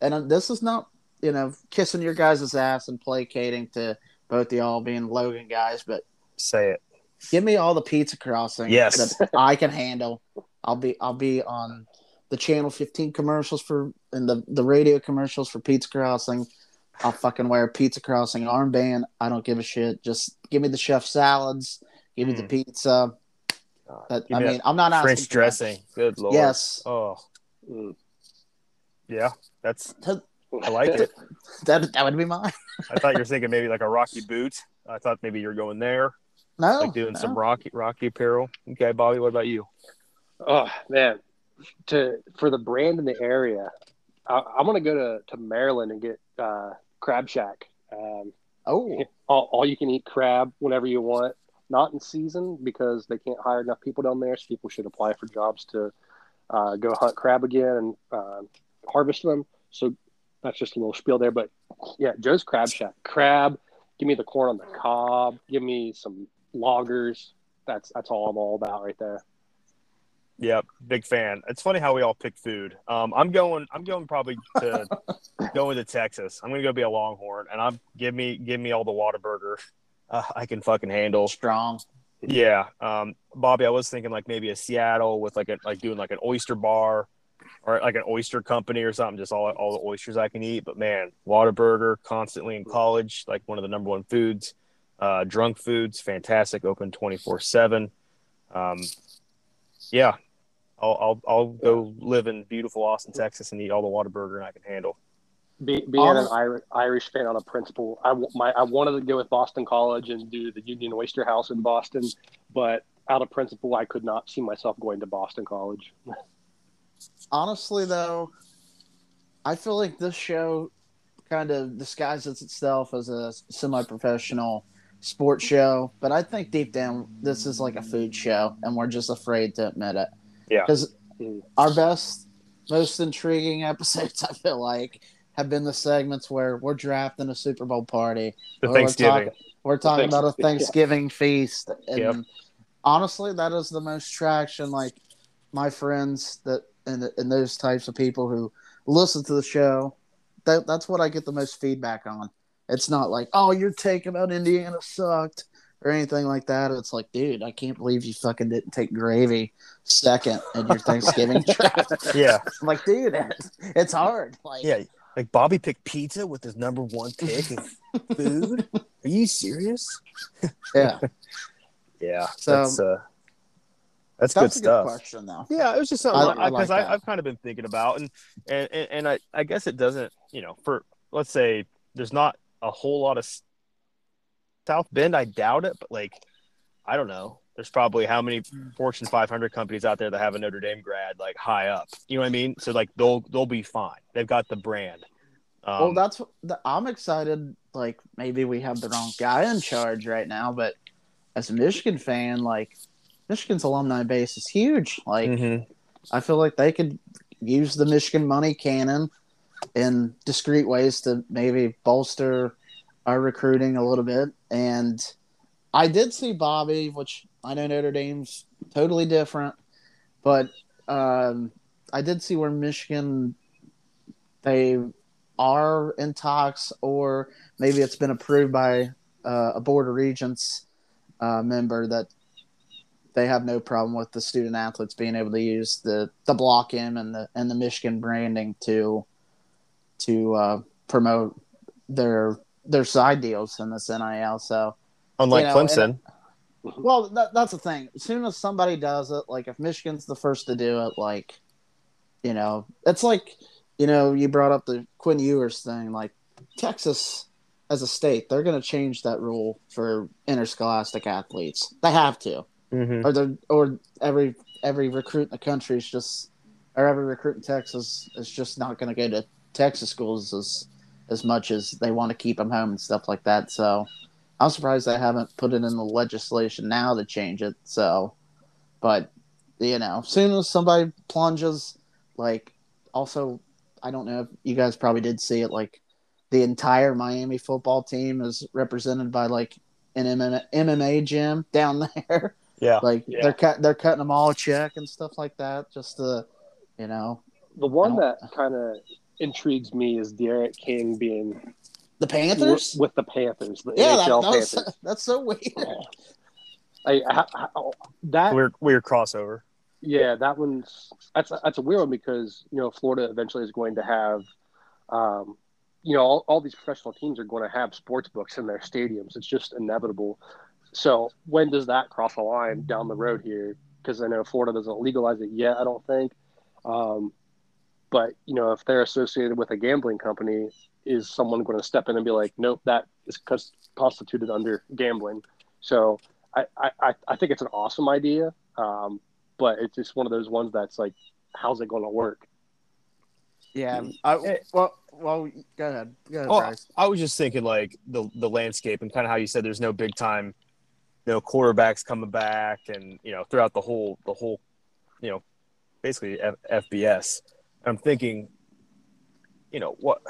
And uh, this is not, you know, kissing your guys' ass and placating to both the y'all being Logan guys, but Say it. give me all the pizza crossing Yes. that I can handle. I'll be I'll be on the channel 15 commercials for and the the radio commercials for Pizza Crossing. I'll fucking wear a Pizza Crossing armband. I don't give a shit. Just give me the chef salads. Give me the Mm. pizza. That, I mean, I'm not asking French for much. dressing. Good lord. Yes, Oh, Mm. yeah. That's. that, I like it. <laughs> that that would be mine. I thought you were <laughs> thinking maybe like a Rocky boot. I thought maybe you're going there, No, like doing no. some Rocky Rocky apparel. Okay, Bobby. What about you? Oh man, to for the brand in the area, I, I'm gonna go to, to Maryland and get uh, Crab Shack. Um, Oh, all, all you can eat crab whenever you want. Not in season because they can't hire enough people down there. So people should apply for jobs to uh, go hunt crab again and uh, harvest them. So that's just a little spiel there. But yeah, Joe's Crab Shack. Crab. Give me the corn on the cob. Give me some loggers. That's that's all I'm all about right there. Yep, big fan. It's funny how we all pick food. Um, I'm going. I'm going probably to <laughs> going to Texas. I'm gonna go be a Longhorn, and I'm give me give me all the Whataburger uh, I can fucking handle. strong. Yeah, um, Bobby, I was thinking like maybe a Seattle with like a like doing like an oyster bar or like an oyster company or something, just all all the oysters I can eat. But man, Whataburger constantly in college, like one of the number one foods. Uh, drunk foods, fantastic, open twenty four seven. Um, yeah, I'll, I'll I'll go live in beautiful Austin, Texas, and eat all the Whataburger I can handle. Be, being an Irish, Irish fan on a principle, I, w- my, I wanted to go with Boston College and do the Union Oyster House in Boston, but out of principle, I could not see myself going to Boston College. Honestly, though, I feel like this show kind of disguises itself as a semi-professional sports show, but I think deep down this is like a food show, and we're just afraid to admit it. Yeah. Because Mm. our best, most intriguing <laughs> episodes, I feel like, have been the segments where we're drafting a Super Bowl party. The or we're Thanksgiving. talking- We're talking about a Thanks- yeah. Thanksgiving feast, and Yep. honestly, that is the most traction. Like my friends that and, and those types of people who listen to the show, that that's what I get the most feedback on. It's not like, oh, your take about Indiana sucked or anything like that. It's like, dude, I can't believe you fucking didn't take gravy second in your Thanksgiving <laughs> draft. yeah, <laughs> I'm like, dude, it's, it's hard. Like, yeah. Like Bobby picked pizza with his number one pick of <laughs> food. Are you serious? yeah. Yeah, So- that's uh, that's, That's good a stuff. good question, though. Yeah, it was just something I- I because like I, that. I've kind of been thinking about and and and, and I, I guess it doesn't you know for let's say there's not a whole lot of s- South Bend I doubt it but like I don't know there's probably how many Fortune 500 companies out there that have a Notre Dame grad like high up you know what I mean so like they'll they'll be fine they've got the brand um, well, that's the, I'm excited. Like maybe we have the wrong guy in charge right now, but as a Michigan fan, like Michigan's alumni base is huge. Like mhm. I feel like they could use the Michigan money cannon in discreet ways to maybe bolster our recruiting a little bit. And I did see Bobby, which I know Notre Dame's totally different, but um, I did see where Michigan they are in talks, or maybe it's been approved by uh, a board of regents uh, member that they have no problem with the student athletes being able to use the the block M and the and the Michigan branding to to uh, promote their their side deals in this NIL. So unlike you know, Clemson well, that, that's the thing. As soon as somebody does it, like if Michigan's the first to do it, like, you know, it's like, you know, you brought up the Quinn Ewers thing. Like, Texas as a state, they're going to change that rule for interscholastic athletes. They have to, Mhm. or they or every every recruit in the country is just, or every recruit in Texas is just not going to go to Texas schools as as much as they want to keep them home and stuff like that. So. I'm surprised they haven't put it in the legislation now to change it. So, but you know, as soon as somebody plunges, like, also, I don't know if you guys probably did see it. Like, the entire Miami football team is represented by like an MMA, MMA gym <laughs> down there. yeah Like, Yeah. they're cut, they're cutting them all a check and stuff like that, just to, you know, The one that kind of intrigues me is D'Eriq King being the Panthers. with, with the Panthers, the yeah, that, NHL that was, Panthers. <laughs> that's so weird. I, I, I- that weird weird crossover Yeah, that one's that's that's a weird one because you know Florida eventually is going to have, um, you know, all, all these professional teams are going to have sports books in their stadiums. It's just inevitable. So when does that cross a line down the road here? Because I know Florida doesn't legalize it yet. I don't think. Um, but you know, if they're associated with a gambling company, is someone going to step in and be like, nope, that is constituted under gambling? So I, I, I- I think it's an awesome idea. Um, but it's just one of those ones that's like, how's it going to work? Yeah. I, Eh. well, well, go ahead. Go ahead, Oh, I was just thinking like the the landscape and kind of how you said there's no big time, you know, quarterbacks coming back, and you know throughout the whole the whole, you know, basically F- FBS. I'm thinking, you know, what,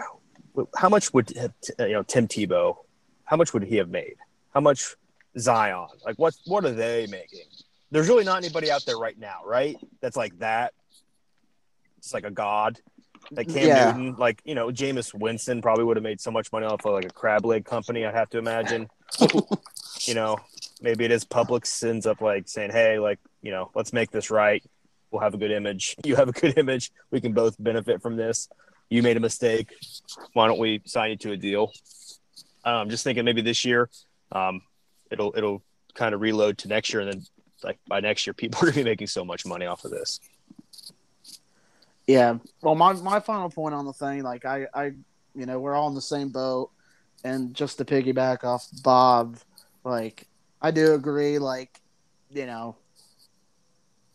how much would you know Tim Tebow, how much would he have made? How much Zion? Like what what are they making? There's really not anybody out there right now, right? That's like that. It's like a god. Like Cam Yeah. Newton, like you know, Jameis Winston probably would have made so much money off of like a crab leg company. I'd have to imagine. <laughs> you know, maybe it is Publix ends up like saying, "Hey, like you know, let's make this right. We'll have a good image. <laughs> You have a good image. We can both benefit from this. You made a mistake. Why don't we sign you to a deal?" Um, I'm just thinking maybe this year, um, it'll it'll kind of reload to next year, and then like by next year, <laughs> people are gonna be making so much money off of this. Yeah. Well, my my final point on the thing, like I, I, you know, we're all in the same boat, and just to piggyback off Bob, like I do agree, like, you know,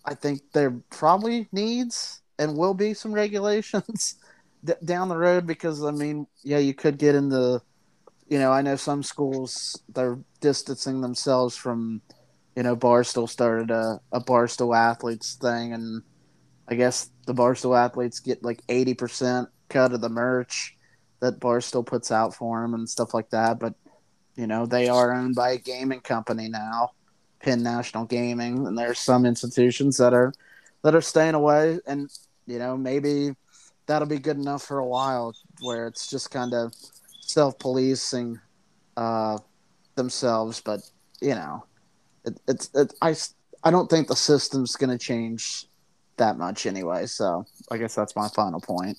I think there probably needs and will be some regulations <laughs> d- down the road because I mean, yeah, you could get into, you know, I know some schools they're distancing themselves from, you know, Barstool started a, a Barstool athletes thing and. I guess the Barstool athletes get like 80% cut of the merch that Barstool puts out for them and stuff like that. But, you know, they are owned by a gaming company now, Penn National Gaming, and there's some institutions that are that are staying away and, you know, maybe that'll be good enough for a while where it's just kind of self-policing uh, themselves, but, you know, it, it's it, I I don't think the system's going to change that much anyway. So I guess that's my final point.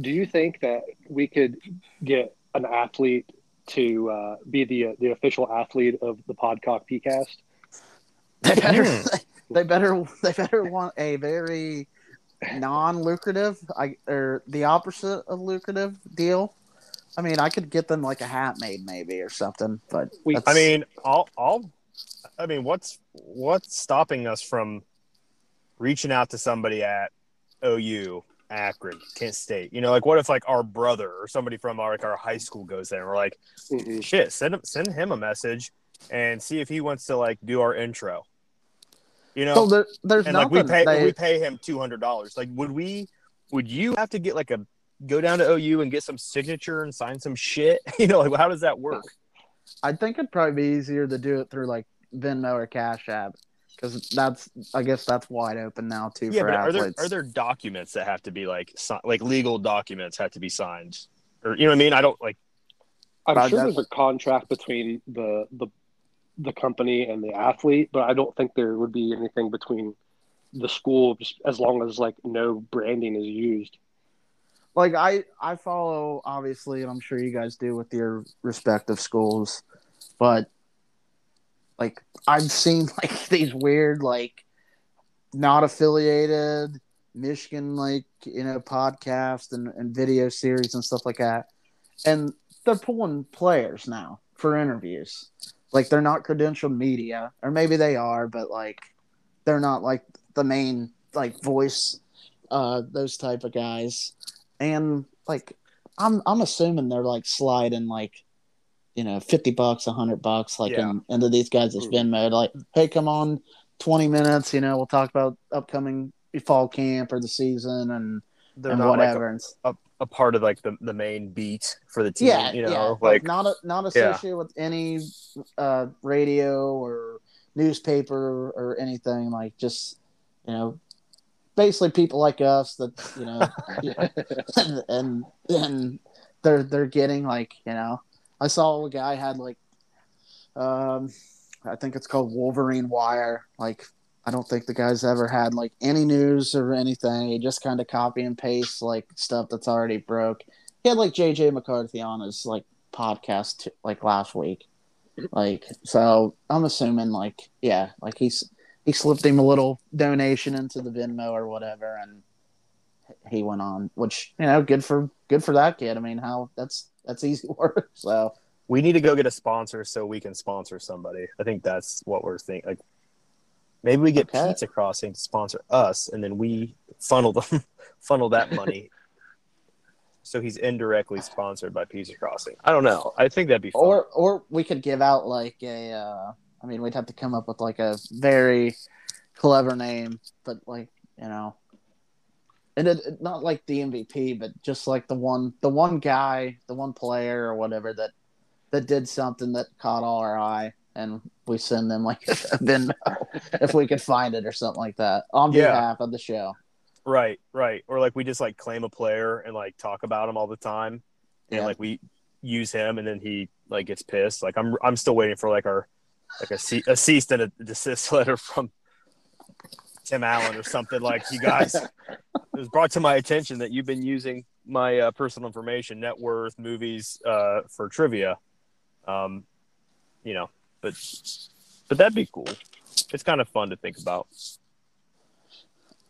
Do you think that we could get an athlete to uh, be the the official athlete of the PodCock PeaCast? They <laughs> better they better they better want a very non-lucrative I or the opposite of lucrative deal. I mean, I could get them like a hat made maybe or something, but We- I mean, I'll, I'll, I mean, what's what's stopping us from reaching out to somebody at OU, Akron, Kent State? You know, like what if like our brother or somebody from our like our high school goes there and we're like, Mhm. shit, send him send him a message and see if he wants to like do our intro. You know, so there, there's and like we pay they- we pay him two hundred dollars. Like, would we? Would you have to get like a go down to OU and get some signature and sign some shit? <laughs> You know, like how does that work? I think it'd probably be easier to do it through like Venmo or Cash App because that's I guess that's wide open now too Yeah, for but are there are there documents that have to be like si- like legal documents have to be signed, or you know what I mean? I don't like. I'm sure there's a contract between the the the company and the athlete, but I don't think there would be anything between the school just as long as like no branding is used. like I I follow obviously, and I'm sure you guys do with your respective schools, but like I've seen <laughs> like these weird like not affiliated Michigan like you know podcast and, and video series and stuff like that, and they're pulling players now for interviews. Like they're not credentialed media, or maybe they are, but like they're not like the main like voice, uh, those type of guys and like I'm I'm assuming they're like sliding like you know fifty bucks, a hundred bucks, like Yeah. in, into these guys' Mhm. Venmo. Like, hey, come on, twenty minutes. You know, we'll talk about upcoming fall camp or the season and, They're and not whatever. like And- a, a part of like the, the main beat for the team. yeah, you know, yeah, like like not a, not associated with any uh, radio or newspaper or anything. Like just you know, basically people like us that you know. and, <laughs> and and they're they're getting like you know I saw a guy had like um I think it's called Wolverine Wire like I don't think the guy's ever had like any news or anything he just kind of copy and paste like stuff that's already broke he had like JJ McCarthy on his like podcast like last week like so I'm assuming like yeah like he's he slipped him a little donation into the Venmo or whatever and he went on, which you know, good for good for that kid. I mean, how that's that's easy <laughs> work. So we need to go get a sponsor so we can sponsor somebody. I think that's what we're thinking. Like maybe we get Okay. Pizza Crossing to sponsor us, and then we funnel them, <laughs> funnel that money so he's indirectly sponsored by Pizza Crossing. I don't know. I think that'd be fun. Or or we could give out like a. Uh, I mean, we'd have to come up with like a very clever name, but like you know, and it, it- not like the MVP, but just like the one the one guy, the one player or whatever that that did something that caught all our eye, and we send them like <laughs> Venmo <laughs> if we could find it or something like that on Yeah. behalf of the show. Right, right. Or like we just like claim a player and like talk about him all the time, and Yeah. like we use him, and then he like gets pissed. Like I'm, I'm still waiting for like our like a, ce- a cease and a desist <laughs> letter from Tim Allen or something. Like you guys, it was brought to my attention that you've been using my uh, personal information, net worth, movies uh, for trivia. Um, you know, but but that'd be cool. It's kind of fun to think about.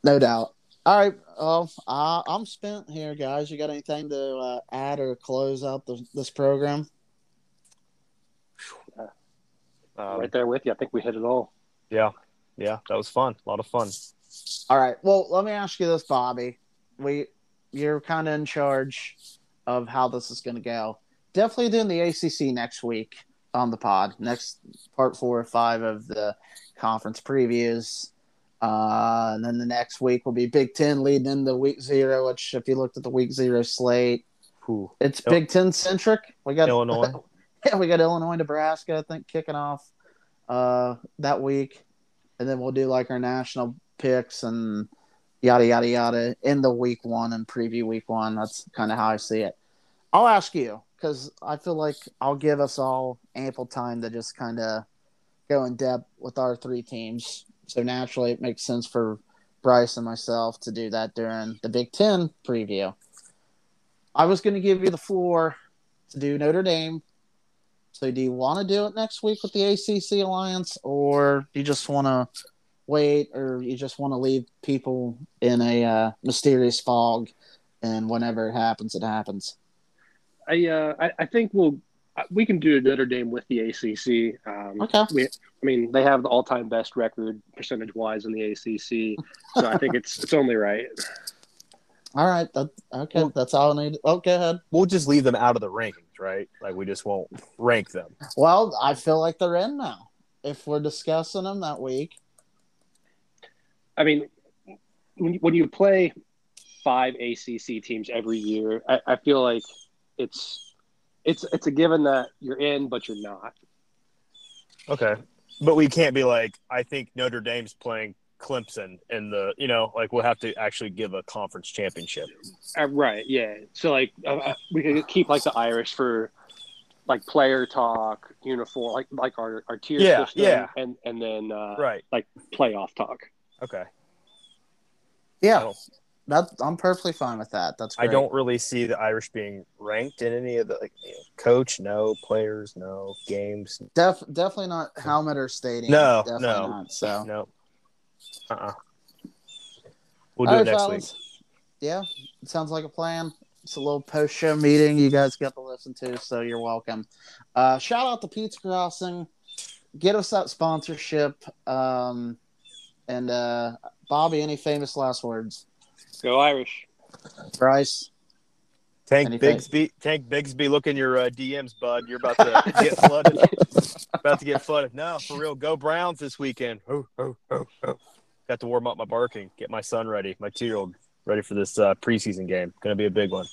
No doubt. All right. Well, uh, I'm spent here, guys. You got anything to uh, add or close out the, this program? Um, right there with you. I think we hit it all. Yeah, yeah, that was fun. A lot of fun. All right. Well, let me ask you this, Bobby. We, you're kind of in charge of how this is going to go. Definitely doing the ACC next week on the pod. Next part four or five of the conference previews. Uh, and then the next week will be Big Ten leading into week zero. Which, if you looked at the week zero slate, Whew. it's Il- Big Ten centric. We got Illinois. <laughs> yeah, we got Illinois, Nebraska, I think, kicking off uh, that week, and then we'll do like our national picks and yada yada yada in the week one and preview week one. That's kind of how I see it. I'll ask you because I feel like I'll give us all ample time to just kind of go in depth with our three teams. So naturally, it makes sense for Bryce and myself to do that during the Big Ten preview. I was going to give you the floor to do Notre Dame. So, do you want to do it next week with the ACC Alliance, or do you just want to wait, or you just want to leave people in a uh, mysterious fog, and whenever it happens, it happens? I uh, I, I think we'll we can do Notre Dame with the ACC. Um, Okay. we, I mean, they have the all-time best record percentage-wise in the ACC, so I think it's it's only right. All right. That, okay. Well- that's all I need. Oh, go ahead. We'll just leave them out of the rankings, right? Like we just won't rank them. Well, I feel like they're in now. If we're discussing them that week, I mean, when you, when you play five ACC teams every year, I, I feel like it's it's it's a given that you're in, but you're not. Okay. But we can't be like, I think Notre Dame's playing Clemson in the, you know, like we'll have to actually give a conference championship. Uh, right? Yeah. So like uh, uh, we could keep like the Irish for like player talk, uniform, like like our our tier Yeah, system, yeah. and and then uh, Right. Like playoff talk. Okay. yeah, Oh. That I'm perfectly fine with that. That's I don't really see the Irish being ranked in any of the like you know, coach, no, players, no, games. Def, definitely not helmet or stadium. No, definitely no. not. So No. Uh uh We'll do All it right, next fellas. week. Yeah, it sounds like a plan. It's a little post show meeting you guys got to listen to, so you're welcome. Uh, shout out to Pizza Crossing. Get us that sponsorship. Um, and uh, Bobby, any famous last words? Go Irish. Bryce? Tank Anything? Bigsby, Tank Bigsby, look in your uh, DMs, bud. You're about to get flooded. <laughs> about to get flooded. No, for real. Go Browns this weekend. Oh, oh, oh, oh. Got to warm up my barking, get my son ready, my two year old ready for this uh, preseason game. Going to be a big one.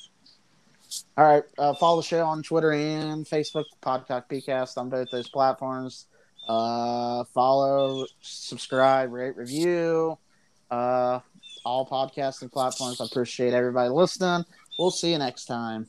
All right. Uh, follow the show on Twitter and Facebook, PodCock PeaCast on both those platforms. Uh, follow, subscribe, rate, review. Uh, all podcasting platforms. I appreciate everybody listening. We'll see you next time.